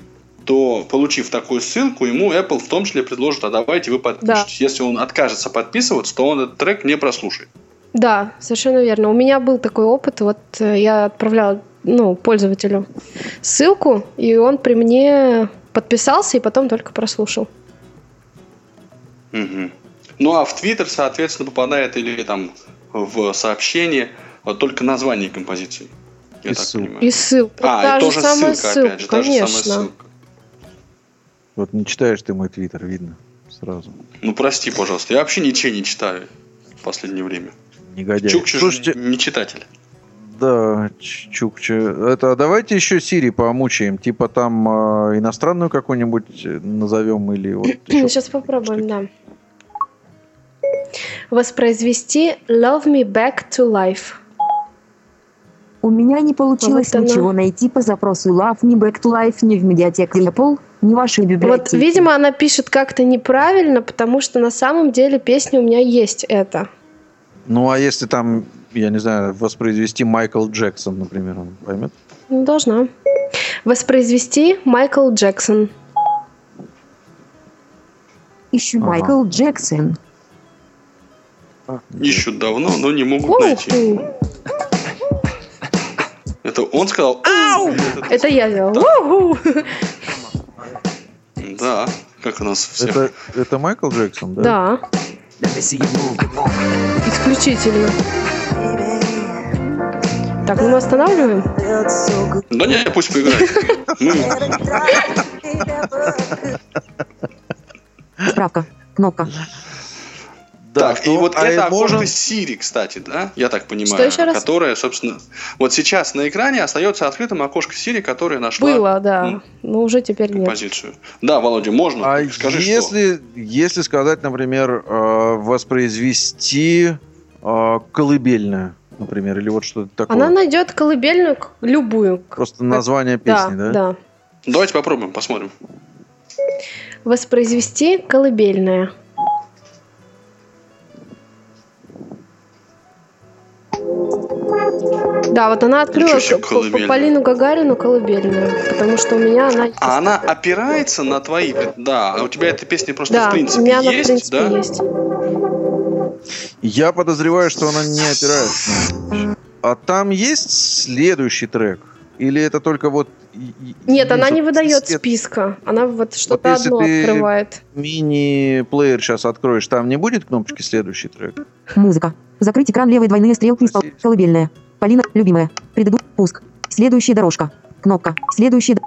то, получив такую ссылку, ему Apple в том числе предложит, а давайте вы подпишитесь. Если он откажется подписываться, то он этот трек не прослушает. Да, совершенно верно. У меня был такой опыт. Вот э, я отправляла ну, пользователю ссылку, и он при мне подписался и потом только прослушал. Мгм. Ну а в Twitter, соответственно, попадает или там в сообщение э, только название композиции. Я И так ссылка. понимаю. И ссылка. А, та и же тоже самая ссылка, ссылка, опять же, та же самая конечно. ссылка. Вот не читаешь ты мой твиттер, видно сразу. Ну прости, пожалуйста, я вообще ничего не читаю в последнее время. Негодяй. Чукча же Слушайте, не читатель. Да, Чукча. Это давайте еще Сири помучаем. Типа там э, иностранную какую-нибудь э, назовем или вот *clears throat* Сейчас попробуем, да. Воспроизвести Love Me Back to Life. У меня не получилось Вот ничего найти по запросу Love Me Back to Life ни в медиатеке Apple, ни в вашей библиотеке. Вот, видимо, она пишет как-то неправильно, потому что на самом деле песня у меня есть это. Ну, а если там, я не знаю, воспроизвести Майкл Джексон, например, он поймет? Ну, должна. Воспроизвести Майкл Джексон. Ищу Ага. Майкл Джексон. Ищут давно, но не могут Ух найти. ты! Это он сказал «Ау!» Это я сделала. Уху! Да, как у нас всех. Это, это Майкл Джексон, да? Да. Исключительно. Так, ну мы останавливаем. Да не, пусть поиграет. Справка. Кнопка. Да, так, и ну, вот а это можем- окошко Siri, кстати, да, я так понимаю, Что еще раз? которое, собственно, вот сейчас на экране остается открытым окошко Siri, которое нашла Было, да. м, Но уже теперь нет. позицию. Да, Володя, можно? А Скажи, что. если, если сказать, например, э, воспроизвести э, колыбельное, например, или вот что-то такое. Она найдет колыбельную любую. Просто название песни, да? да. Давайте попробуем, посмотрим. Воспроизвести колыбельная. Да, вот она открыла себе, к- колыбельная. Полину Гагарину колыбельную, потому что у меня она... А она опирается на твои... Да, а у тебя эта песня просто да, в принципе у меня она есть, в принципе да? есть. Я подозреваю, что она не опирается. А там есть следующий трек? Или это только вот... Нет, она не вот выдает дискет- списка. Она вот что-то если одно ты- открывает. Мини-плеер сейчас откроешь, там не будет кнопочки следующий трек? Музыка. Закрыть экран левой двойные стрелки. Спасибо. Колыбельная. Полина. Любимая. Предыду. Пуск. Следующая дорожка. Кнопка. Следующая...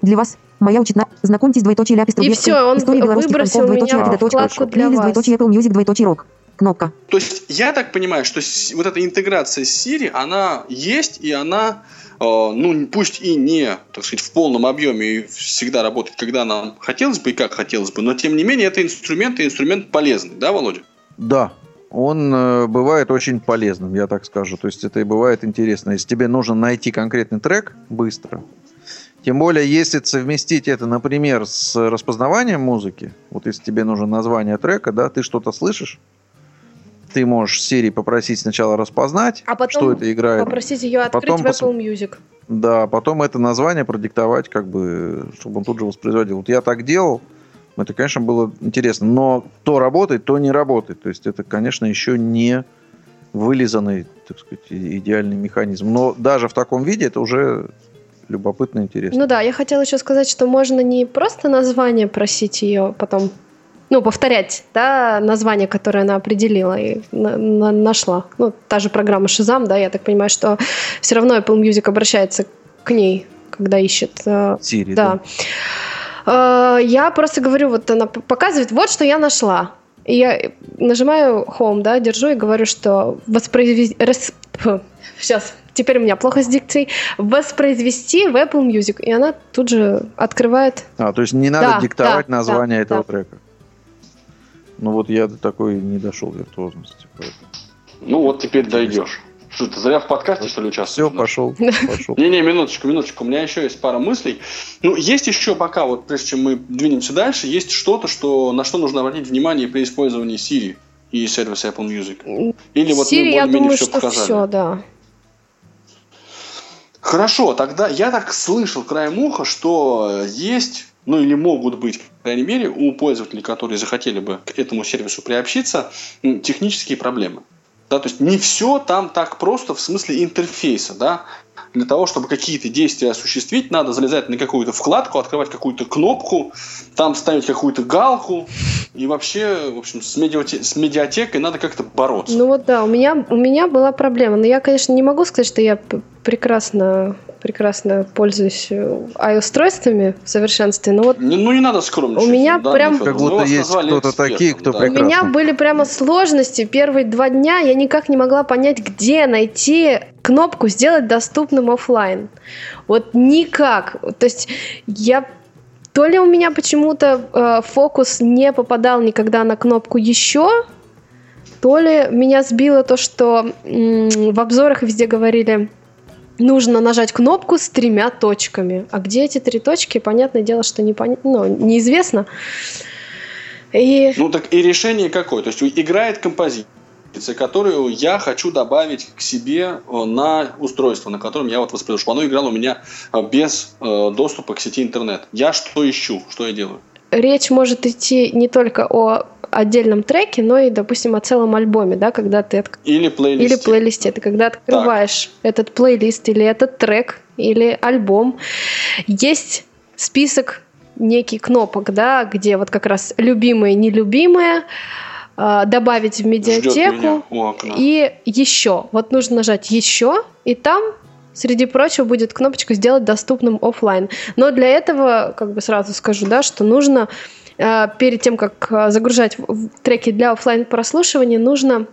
Для вас. Моя учетна. Знакомьтесь, двоеточие ляпис И всё, он История выбросил концов, двоеточие, меня в двоеточие, вкладку для вас. двоеточие Apple Music, двоеточие рок. Кнопка. То есть я так понимаю, что с- вот эта интеграция с Siri, она есть, и она, ну, пусть и не, так сказать, в полном объеме и всегда работает, когда нам хотелось бы и как хотелось бы, но тем не менее это инструмент и инструмент полезный, да, Володя? Да, он э, бывает очень полезным, я так скажу. То есть это и бывает интересно. Если тебе нужно найти конкретный трек быстро, тем более если совместить это, например, с распознаванием музыки, вот если тебе нужно название трека, да, ты что-то слышишь, ты можешь Siri попросить сначала распознать, А потом что это играет. Попросить ее открыть потом в Apple Music. Да, потом это название продиктовать, как бы, чтобы он тут же воспроизводил. Вот я так делал, это, конечно, было интересно. Но то работает, то не работает. То есть это, конечно, еще не вылизанный, так сказать, идеальный механизм. Но даже в таком виде это уже любопытно интересно. Ну да, я хотела еще сказать, что можно не просто название просить ее потом, ну, повторять, да, название, которое она определила и на- на- нашла. Ну, та же программа Shazam, да, я так понимаю, что все равно Apple Music обращается к ней, когда ищет. э, Siri, Да. Э, Я просто говорю, вот она показывает, вот что я нашла. И я нажимаю Home, да, держу и говорю, что воспроизвести... Сейчас, теперь у меня плохо с дикцией. Воспроизвести в Apple Music. И она тут же открывает... А, то есть не надо Да, диктовать да, название да, этого да. трека. Ну вот я до такой не дошел виртуозности. поэтому. Ну вот теперь дойдешь. Что ты зря в подкасте, что ли, Все, участвуешь? пошел, пошел. Не-не, минуточку, минуточку. У меня еще есть пара мыслей. Ну, есть еще пока, вот прежде чем мы двинемся дальше, есть что-то, что, на что нужно обратить внимание при использовании Siri и сервиса Apple Music. Или вот Siri, мы я думаю, все что показали. все, да. Хорошо, тогда я так слышал краем уха, что есть, ну или могут быть, по крайней мере, у пользователей, которые захотели бы к этому сервису приобщиться, технические проблемы. Да, то есть не все там так просто в смысле интерфейса, да. Для того, чтобы какие-то действия осуществить, надо залезать на какую-то вкладку, открывать какую-то кнопку, там ставить какую-то галку. И вообще, в общем, с, медиате- с медиатекой надо как-то бороться. Ну вот да, у меня, у меня была проблема. Но я, конечно, не могу сказать, что я прекрасно, прекрасно пользуюсь э, i-устройствами в совершенстве. Но вот Не- ну не надо скромничать. У меня да, прям- Как мы будто есть кто-то экспертом, такие, кто да. у прекрасно. меня были прямо сложности. Первые два дня я никак не могла понять, где найти кнопку «Сделать доступным оффлайн». Вот никак. То есть я то ли у меня почему-то э, фокус не попадал никогда на кнопку еще, то ли меня сбило то, что м, в обзорах везде говорили, нужно нажать кнопку с тремя точками. А где эти три точки, понятное дело, что не ну, неизвестно. И Ну так и решение какое? То есть играет композиция, которую я хочу добавить к себе э, на устройство, на котором я вот воспроизвожу. чтобы Оно играло у меня э, без э, доступа к сети интернет. Я что ищу? Что я делаю? речь может идти не только о отдельном треке, но и, допустим, о целом альбоме, да, когда ты отк- Или плейлисте. или плейлисте, ты когда открываешь этот плейлист или этот трек или альбом, есть список некий кнопок, да, где вот как раз любимые, нелюбимые, добавить в медиатеку и еще. Вот нужно нажать еще, и там Среди прочего будет кнопочка «Сделать доступным оффлайн». Но для этого, как бы сразу скажу, да, что нужно э, перед тем, как э, загружать треки для оффлайн прослушивания, нужно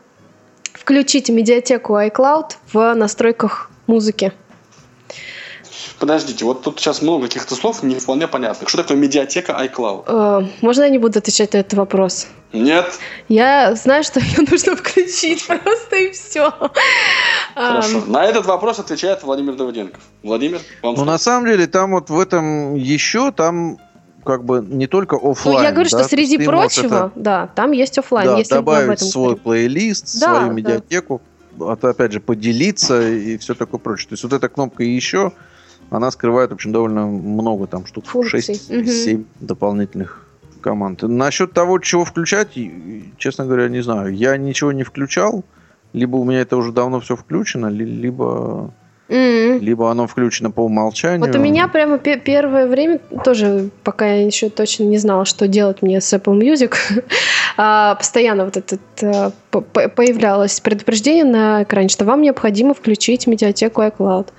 включить медиатеку iCloud в настройках музыки. Подождите, вот тут сейчас много каких-то слов не вполне понятных. Что такое медиатека iCloud? Э, Можно я не буду отвечать на этот вопрос? Нет? Я знаю, что ее нужно включить просто и все. Хорошо. На этот вопрос отвечает Владимир Давыденков. Владимир, вам Ну, на самом деле, там вот в этом еще, там как бы не только оффлайн. Ну, я говорю, да, что то среди прочего, это, да, там есть оффлайн, да, если добавить этом свой говорим. плейлист, Да, свою да. медиатеку, а то, опять же, поделиться и все такое прочее. То есть вот эта кнопка еще, она скрывает, в общем, довольно много, там штук Функций. 6-7 дополнительных команд. Насчет того, чего включать, честно говоря, не знаю. Я ничего не включал, либо у меня это уже давно все включено, ли- либо, М. либо оно включено по умолчанию. Вот у меня прямо пе- первое время, тоже пока я еще точно не знала, что делать мне с Apple Music, *laughs* а, постоянно вот этот а, по- по- появлялось предупреждение на экране, что вам необходимо включить медиатеку iCloud.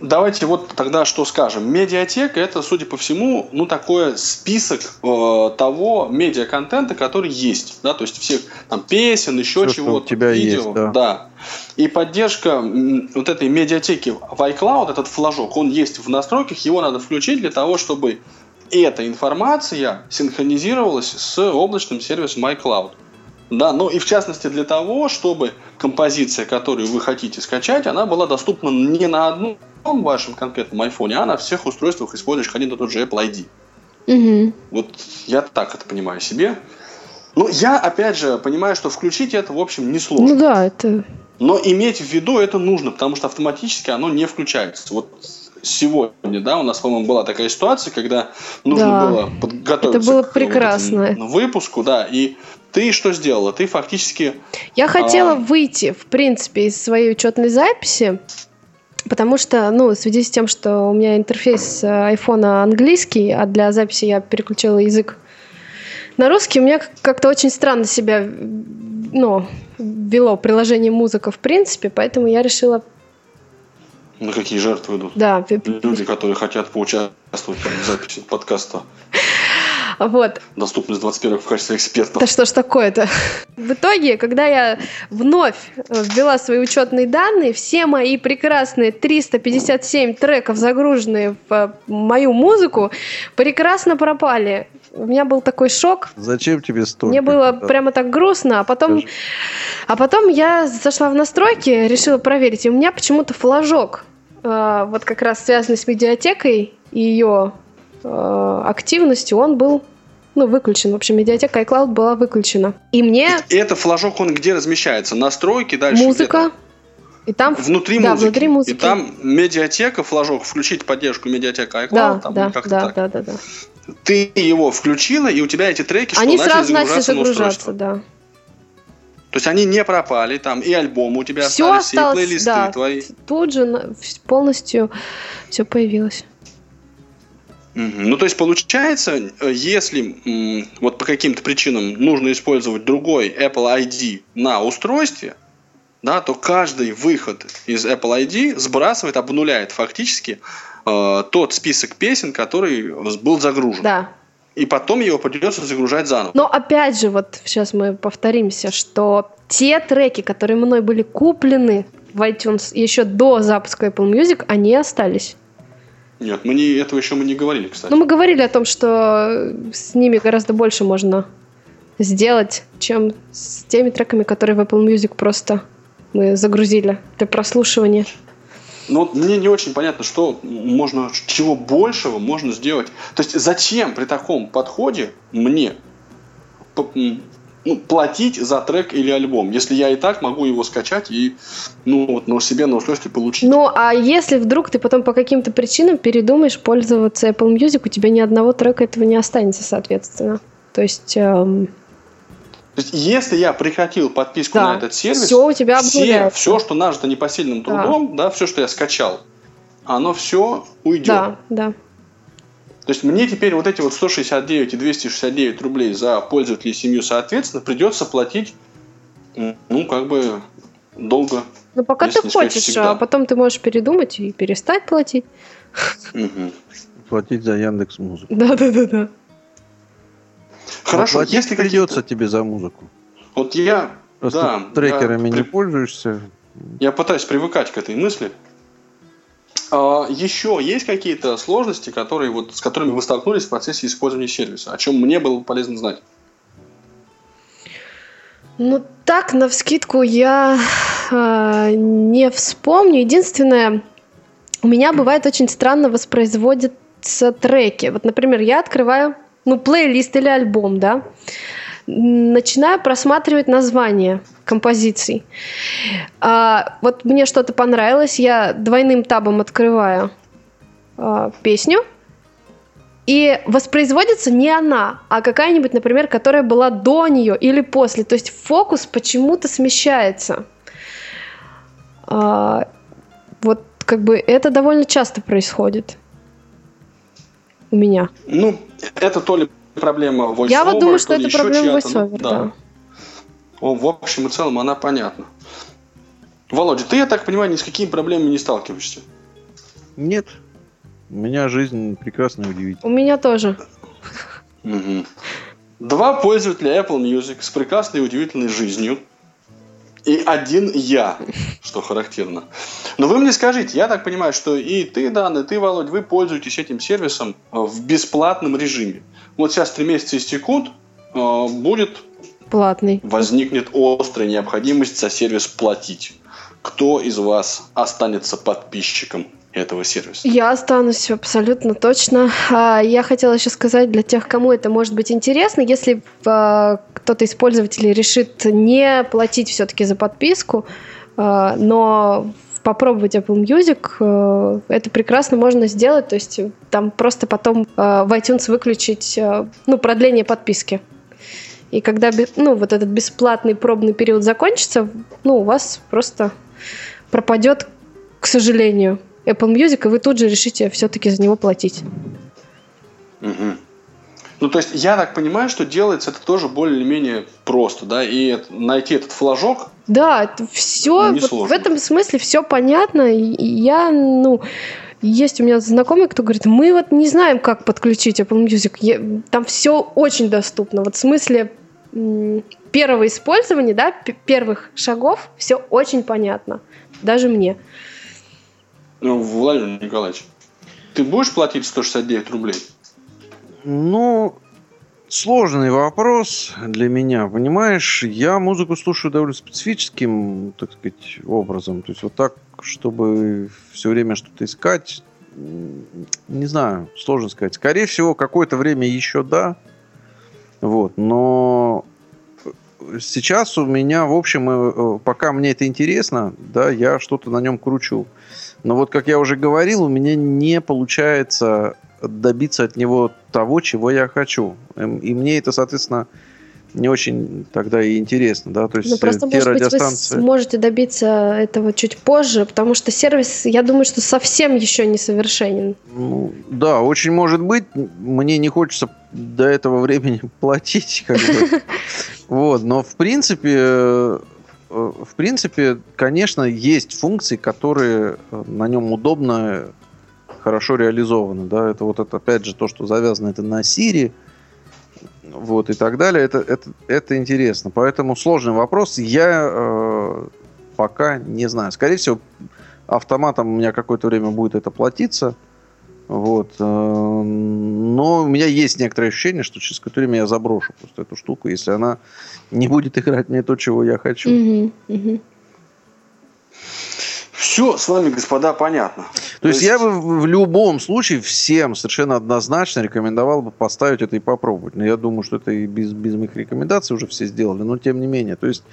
Давайте вот тогда что скажем. Медиатека это, судя по всему, ну такой список э, того медиаконтента, который есть, да, то есть всех там песен, еще что чего-то, у тебя видео, есть, да. И поддержка вот этой медиатеки в iCloud, этот флажок, он есть в настройках, его надо включить для того, чтобы эта информация синхронизировалась с облачным сервисом iCloud. Да, ну и в частности для того, чтобы композиция, которую вы хотите скачать, она была доступна не на одном вашем конкретном айфоне, а на всех устройствах, использующих один и тот же Apple ID. Мгм. Вот я так это понимаю себе. Ну, я, опять же, понимаю, что включить это, в общем, несложно. Ну да, это... Но иметь в виду это нужно, потому что автоматически оно не включается. Вот сегодня, да, у нас, по-моему, была такая ситуация, когда нужно Да. было подготовиться Это было к вот выпуску, да, и ты что сделала? Ты фактически Я хотела А. выйти, в принципе, из своей учетной записи, потому что, ну, в связи с тем, что у меня интерфейс э, айфона английский, а для записи я переключила язык на русский, у меня как- как-то очень странно себя, ну, вело приложение музыка в принципе, поэтому я решила, на какие жертвы идут? да, Люди, которые хотят поучаствовать в записи подкаста, вот, доступны с 21 в качестве экспертов. Да что ж такое-то? В итоге, когда я вновь э, ввела свои учетные данные, все мои прекрасные 357 треков, загруженные в э, мою музыку, прекрасно пропали. У меня был такой шок. Зачем тебе столько? Мне было Да. прямо так грустно, а потом, Скажи. а потом я зашла в настройки, решила проверить, и у меня почему-то флажок, э, вот как раз связанный с медиатекой и ее э, активностью, он был ну, выключен. В общем, медиатека iCloud была выключена. И мне И это флажок, он где размещается? Настройки, дальше музыка, и там... Внутри да, музыки. внутри музыки. И там медиатека, флажок, включить поддержку медиатека iCloud, Да, там, да, да, так. да, да, да. Ты его включила, и у тебя эти треки что, Они сразу начали загружаться да. есть они не пропали, там и альбомы у тебя Все остались, и осталось, плейлисты да. твои. Тут же полностью все появилось. Ну, то есть получается, если вот по каким-то причинам нужно использовать другой Apple ID на устройстве, да, то каждый выход из Apple ID сбрасывает, обнуляет фактически э, тот список песен, который был загружен. Да. И потом его придется загружать заново. Но опять же, вот сейчас мы повторимся, что те треки, которые мной были куплены в iTunes еще до запуска Apple Music, они остались. Нет, мы не, этого еще мы не говорили, кстати. Но мы говорили о том, что с ними гораздо больше можно сделать, чем с теми треками, которые в Apple Music просто мы загрузили для прослушивания. Ну, вот мне не очень понятно, что можно, чего большего можно сделать. То есть, зачем при таком подходе мне ну, платить за трек или альбом, если я и так могу его скачать и ну, вот, на себе на устройстве получить? Ну, а если вдруг ты потом по каким-то причинам передумаешь пользоваться Apple Music, у тебя ни одного трека этого не останется, соответственно. То есть эм, То есть, если я прекратил подписку Да. на этот сервис, Всё у тебя все, все, что нажито непосильным Да. трудом, да, все, что я скачал, оно все уйдет. да, да. То есть мне теперь вот эти вот 169 и 269 рублей за пользователей семью соответственно придется платить, ну, как бы долго. Но пока Если ты хочешь, всегда. а потом ты можешь передумать и перестать платить. Платить за Яндекс Музыку. Да, да, да, да. Хорошо, Платить если придется тебе за музыку. Вот я, Просто да, трекерами я, не пользуешься. я пытаюсь привыкать к этой мысли. А, еще есть какие-то сложности, которые, вот, с которыми вы столкнулись в процессе использования сервиса, о чем мне было бы полезно знать? Ну, так, на вскидку я э, не вспомню. Единственное, у меня бывает очень странно воспроизводятся треки. Вот, например, я открываю, ну, плейлист или альбом, да, начинаю просматривать названия композиций. А, вот мне что-то понравилось, я двойным табом открываю а, песню, и воспроизводится не она, а какая-нибудь, например, которая была до нее или после. То есть фокус почему-то смещается. А, вот как бы это довольно часто происходит у меня. Ну, это то ли проблема voiceover, Я вот думаю, то что это проблема ну, voiceover, да. О, в общем и целом она понятна. Володя, ты, я так понимаю, ни с какими проблемами не сталкиваешься. Нет. У меня жизнь прекрасная и удивительная. У меня тоже. Мгм. Два пользователя Apple Music с прекрасной и удивительной жизнью. И один я, что характерно. Но вы мне скажите, я так понимаю, что и ты, Дан, и ты, Володь, вы пользуетесь этим сервисом э, в бесплатном режиме. Вот сейчас три месяца истекут, э, будет, Платный. возникнет острая необходимость за сервис платить. Кто из вас останется подписчиком этого сервиса? Я останусь абсолютно точно. А, Я хотела еще сказать для тех, кому это может быть интересно, если а, кто-то из пользователей решит не платить все-таки за подписку, а, но попробовать Apple Music, это прекрасно можно сделать, то есть там просто потом в iTunes выключить ну, продление подписки. И когда ну, вот этот бесплатный пробный период закончится, ну, у вас просто пропадет, к сожалению, Apple Music, и вы тут же решите все-таки за него платить. Мгм. Ну, то есть, я так понимаю, что делается это тоже более-менее просто, да, и найти этот флажок, Да, все Ну, несложно. в этом смысле все понятно. И я, ну, есть у меня знакомый, кто говорит, мы вот не знаем, как подключить Apple Music. Я- там все очень доступно. Вот в смысле первого использования, да, первых шагов, все очень понятно. Даже мне. ну, Владимир Николаевич, ты будешь платить 169 рублей? Ну, сложный вопрос для меня, понимаешь? Я музыку слушаю довольно специфическим, так сказать, образом. То есть вот так, чтобы все время что-то искать, не знаю, сложно сказать. Скорее всего, какое-то время еще да. Вот, но сейчас у меня, в общем, э, э, пока мне это интересно, да, я что-то на нем кручу. Но вот, как я уже говорил, у меня не получается добиться от него того, чего я хочу. Эм, И мне это, соответственно, не очень тогда и интересно, да, то есть Ну, э, просто, те может быть, вы радиостанции... сможете добиться этого чуть позже, потому что сервис, я думаю, что совсем еще не совершенен. Ну, да, очень может быть. Мне не хочется до этого *laughs* времени платить, как бы. *laughs* Вот, но в принципе, э, э, в принципе, конечно, есть функции, которые на нем удобно, хорошо реализованы, да. Это вот это опять же то, что завязано это на Siri, вот и так далее. Это это это интересно. Поэтому сложный вопрос. Я э, пока не знаю. Скорее всего, автоматом у меня какое-то время будет это платиться. Вот. э, Но у меня есть некоторое ощущение, что через какое-то время я заброшу просто эту штуку, если она не будет играть мне то, чего я хочу. Мгм, мгм. Все с вами, господа, понятно. То есть я бы в любом случае всем совершенно однозначно рекомендовал бы поставить это и попробовать. Но я думаю, что это и без, без моих рекомендаций уже все сделали, но тем не менее. То есть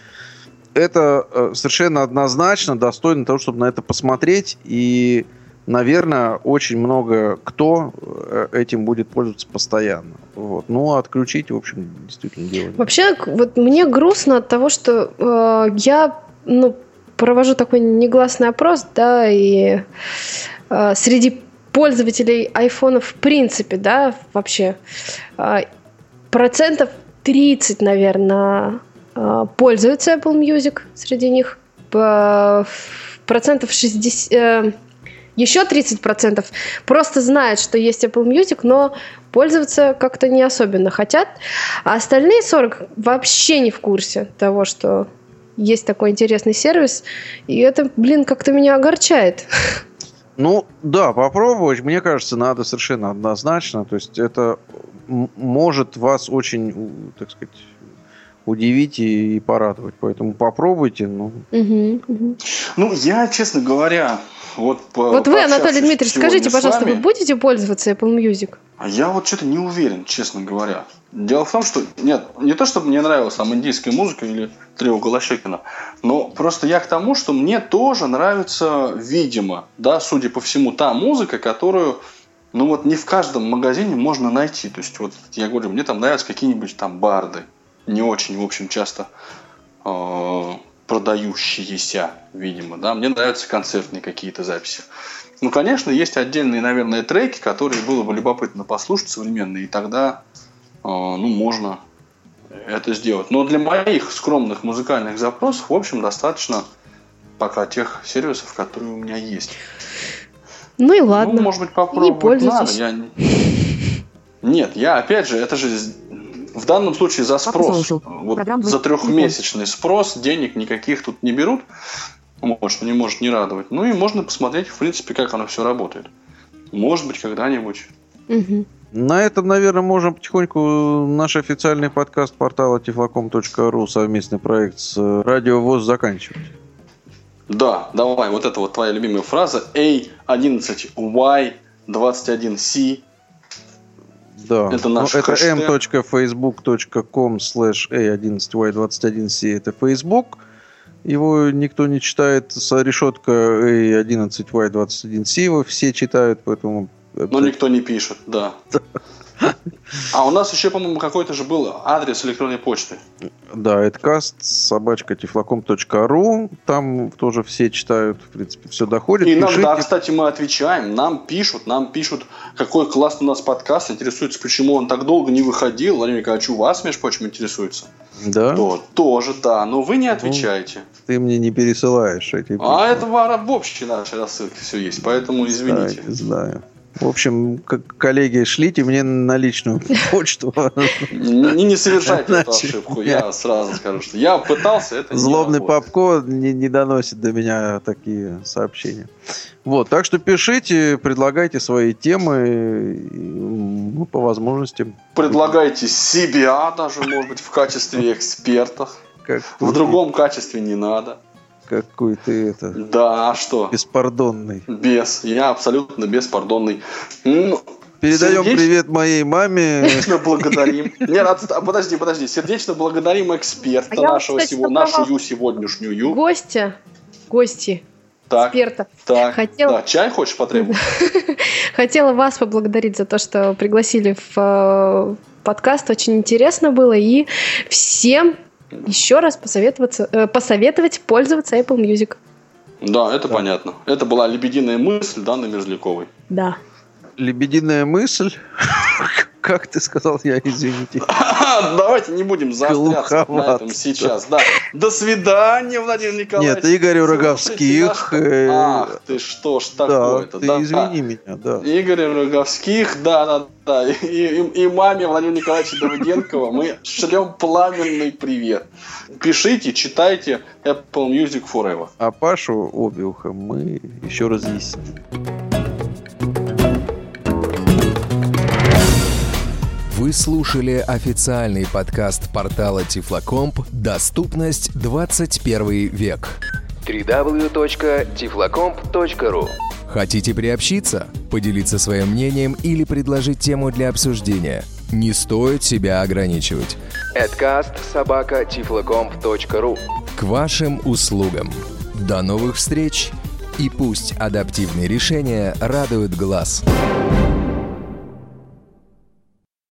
это э, совершенно однозначно достойно того, чтобы на это посмотреть. И, наверное, очень много кто э, этим будет пользоваться постоянно. Вот. Ну, а отключить, в общем, действительно дело. не- Вообще, вот мне грустно от того, что э, я ну, провожу такой негласный опрос, да, и э, среди пользователей айфонов в принципе, да, вообще, э, процентов 30, наверное, э, пользуются Apple Music среди них. П- Процентов 60... э, еще 30% просто знают, что есть Apple Music, но пользоваться как-то не особенно хотят. А остальные 40 вообще не в курсе того, что есть такой интересный сервис. И это, блин, как-то меня огорчает. Ну, да, попробовать, мне кажется, надо совершенно однозначно. То есть это может вас очень, так сказать, удивить и, и порадовать. Поэтому попробуйте. Ну, Мгм, мгм. Ну, я, честно говоря, вот... по- Вот вы, Анатолий Дмитриевич, скажите, пожалуйста, вами, вы будете пользоваться Apple Music? А я вот что-то не уверен, честно говоря. Дело в том, что нет, не то, чтобы мне нравилась там индийская музыка или трио Голощекина, но просто я к тому, что мне тоже нравится, видимо, да, судя по всему, та музыка, которую, ну вот не в каждом магазине можно найти. То есть вот я говорю, мне там нравятся какие-нибудь там барды, не очень, в общем, часто э, продающиеся, видимо, да. Мне нравятся концертные какие-то записи. Ну, конечно, есть отдельные, наверное, треки, которые было бы любопытно послушать современные, и тогда, ну, можно это сделать. Но для моих скромных музыкальных запросов, в общем, достаточно пока тех сервисов, которые у меня есть. Ну и ладно. Ну, может быть, попробовать надо. пользуйтесь. Я... не- Нет, я опять же, это же в данном случае за спрос. Вот Программ за трехмесячный спрос денег никаких тут не берут. Может, не может не радовать. Ну и можно посмотреть, в принципе, как оно все работает. Может быть, когда-нибудь. Мгм. На этом, наверное, можем потихоньку наш официальный подкаст портала tiflacom.ru совместный проект с э, Радио ВОЗ заканчивать. Да, давай, вот это вот твоя любимая фраза. A11Y21C. Да. Это наш Ну, это m.facebook.com slash a11y21c это Facebook. Его никто не читает. Решетка a11y21c его все читают, поэтому... Но никто не пишет, да. А у нас еще, по-моему, какой-то же был адрес электронной почты. Да, это каст собачка tiflacom.ru. Там тоже все читают, в принципе, все доходит. И нам, да, Пишите. кстати, мы отвечаем, нам пишут, нам пишут, какой классный у нас подкаст, интересуется, почему он так долго не выходил. Владимир Николаевич, у вас, между прочим, интересуется. Да? То, тоже, да, но вы не отвечаете. Ты мне не пересылаешь эти А письма. это в, в общей нашей рассылке все есть, поэтому извините. Знаю, знаю. В общем, к- коллеги, шлите мне на личную *laughs* почту. Не, не совершайте эту ошибку, я- я сразу скажу, что я пытался, это не Злобный работает. Попко не, не доносит до меня такие сообщения. Вот, так что пишите, предлагайте свои темы, мы по возможности. Предлагайте себя даже, может быть, в качестве эксперта. Как В другом качестве не надо. Какой ты это Да, а что? беспардонный. Без. Я абсолютно беспардонный. Ну, Передаем сердечно- привет моей маме. Сердечно благодарим. Нет, от- а, подожди, подожди. Сердечно благодарим эксперта А я, нашего кстати, сего, нашу сегодняшнюю. Гостя, гости, Так, эксперта. так. Хотела- Да, чай хочешь потребовать? *laughs* Хотела вас поблагодарить за то, что пригласили в, э, подкаст. Очень интересно было. И всем еще раз посоветоваться, э, посоветовать пользоваться Apple Music. Да, это понятно. Это была лебединая мысль Даны Мерзляковой. Да. Лебединая мысль. *laughs* Как ты сказал, я извините. Давайте не будем заостряться на этом сейчас. Да. До свидания, Владимир Николаевич. Нет, Игорь Роговских, э, Ах ты что ж Да, такое-то. ты да, извини меня, да. да. Игорь Роговских, да, да, да. И, и- и маме Владимира Николаевича Давыденкова мы шлем пламенный привет. Пишите, читайте Apple Music Forever. А Пашу Обиуха мы еще разъясним. Вы слушали официальный подкаст портала Тифлокомп «Доступность 21 век». www.tiflocomp.ru Хотите приобщиться, поделиться своим мнением или предложить тему для обсуждения? Не стоит себя ограничивать. Adcast К вашим услугам. До новых встреч! И пусть адаптивные решения радуют глаз.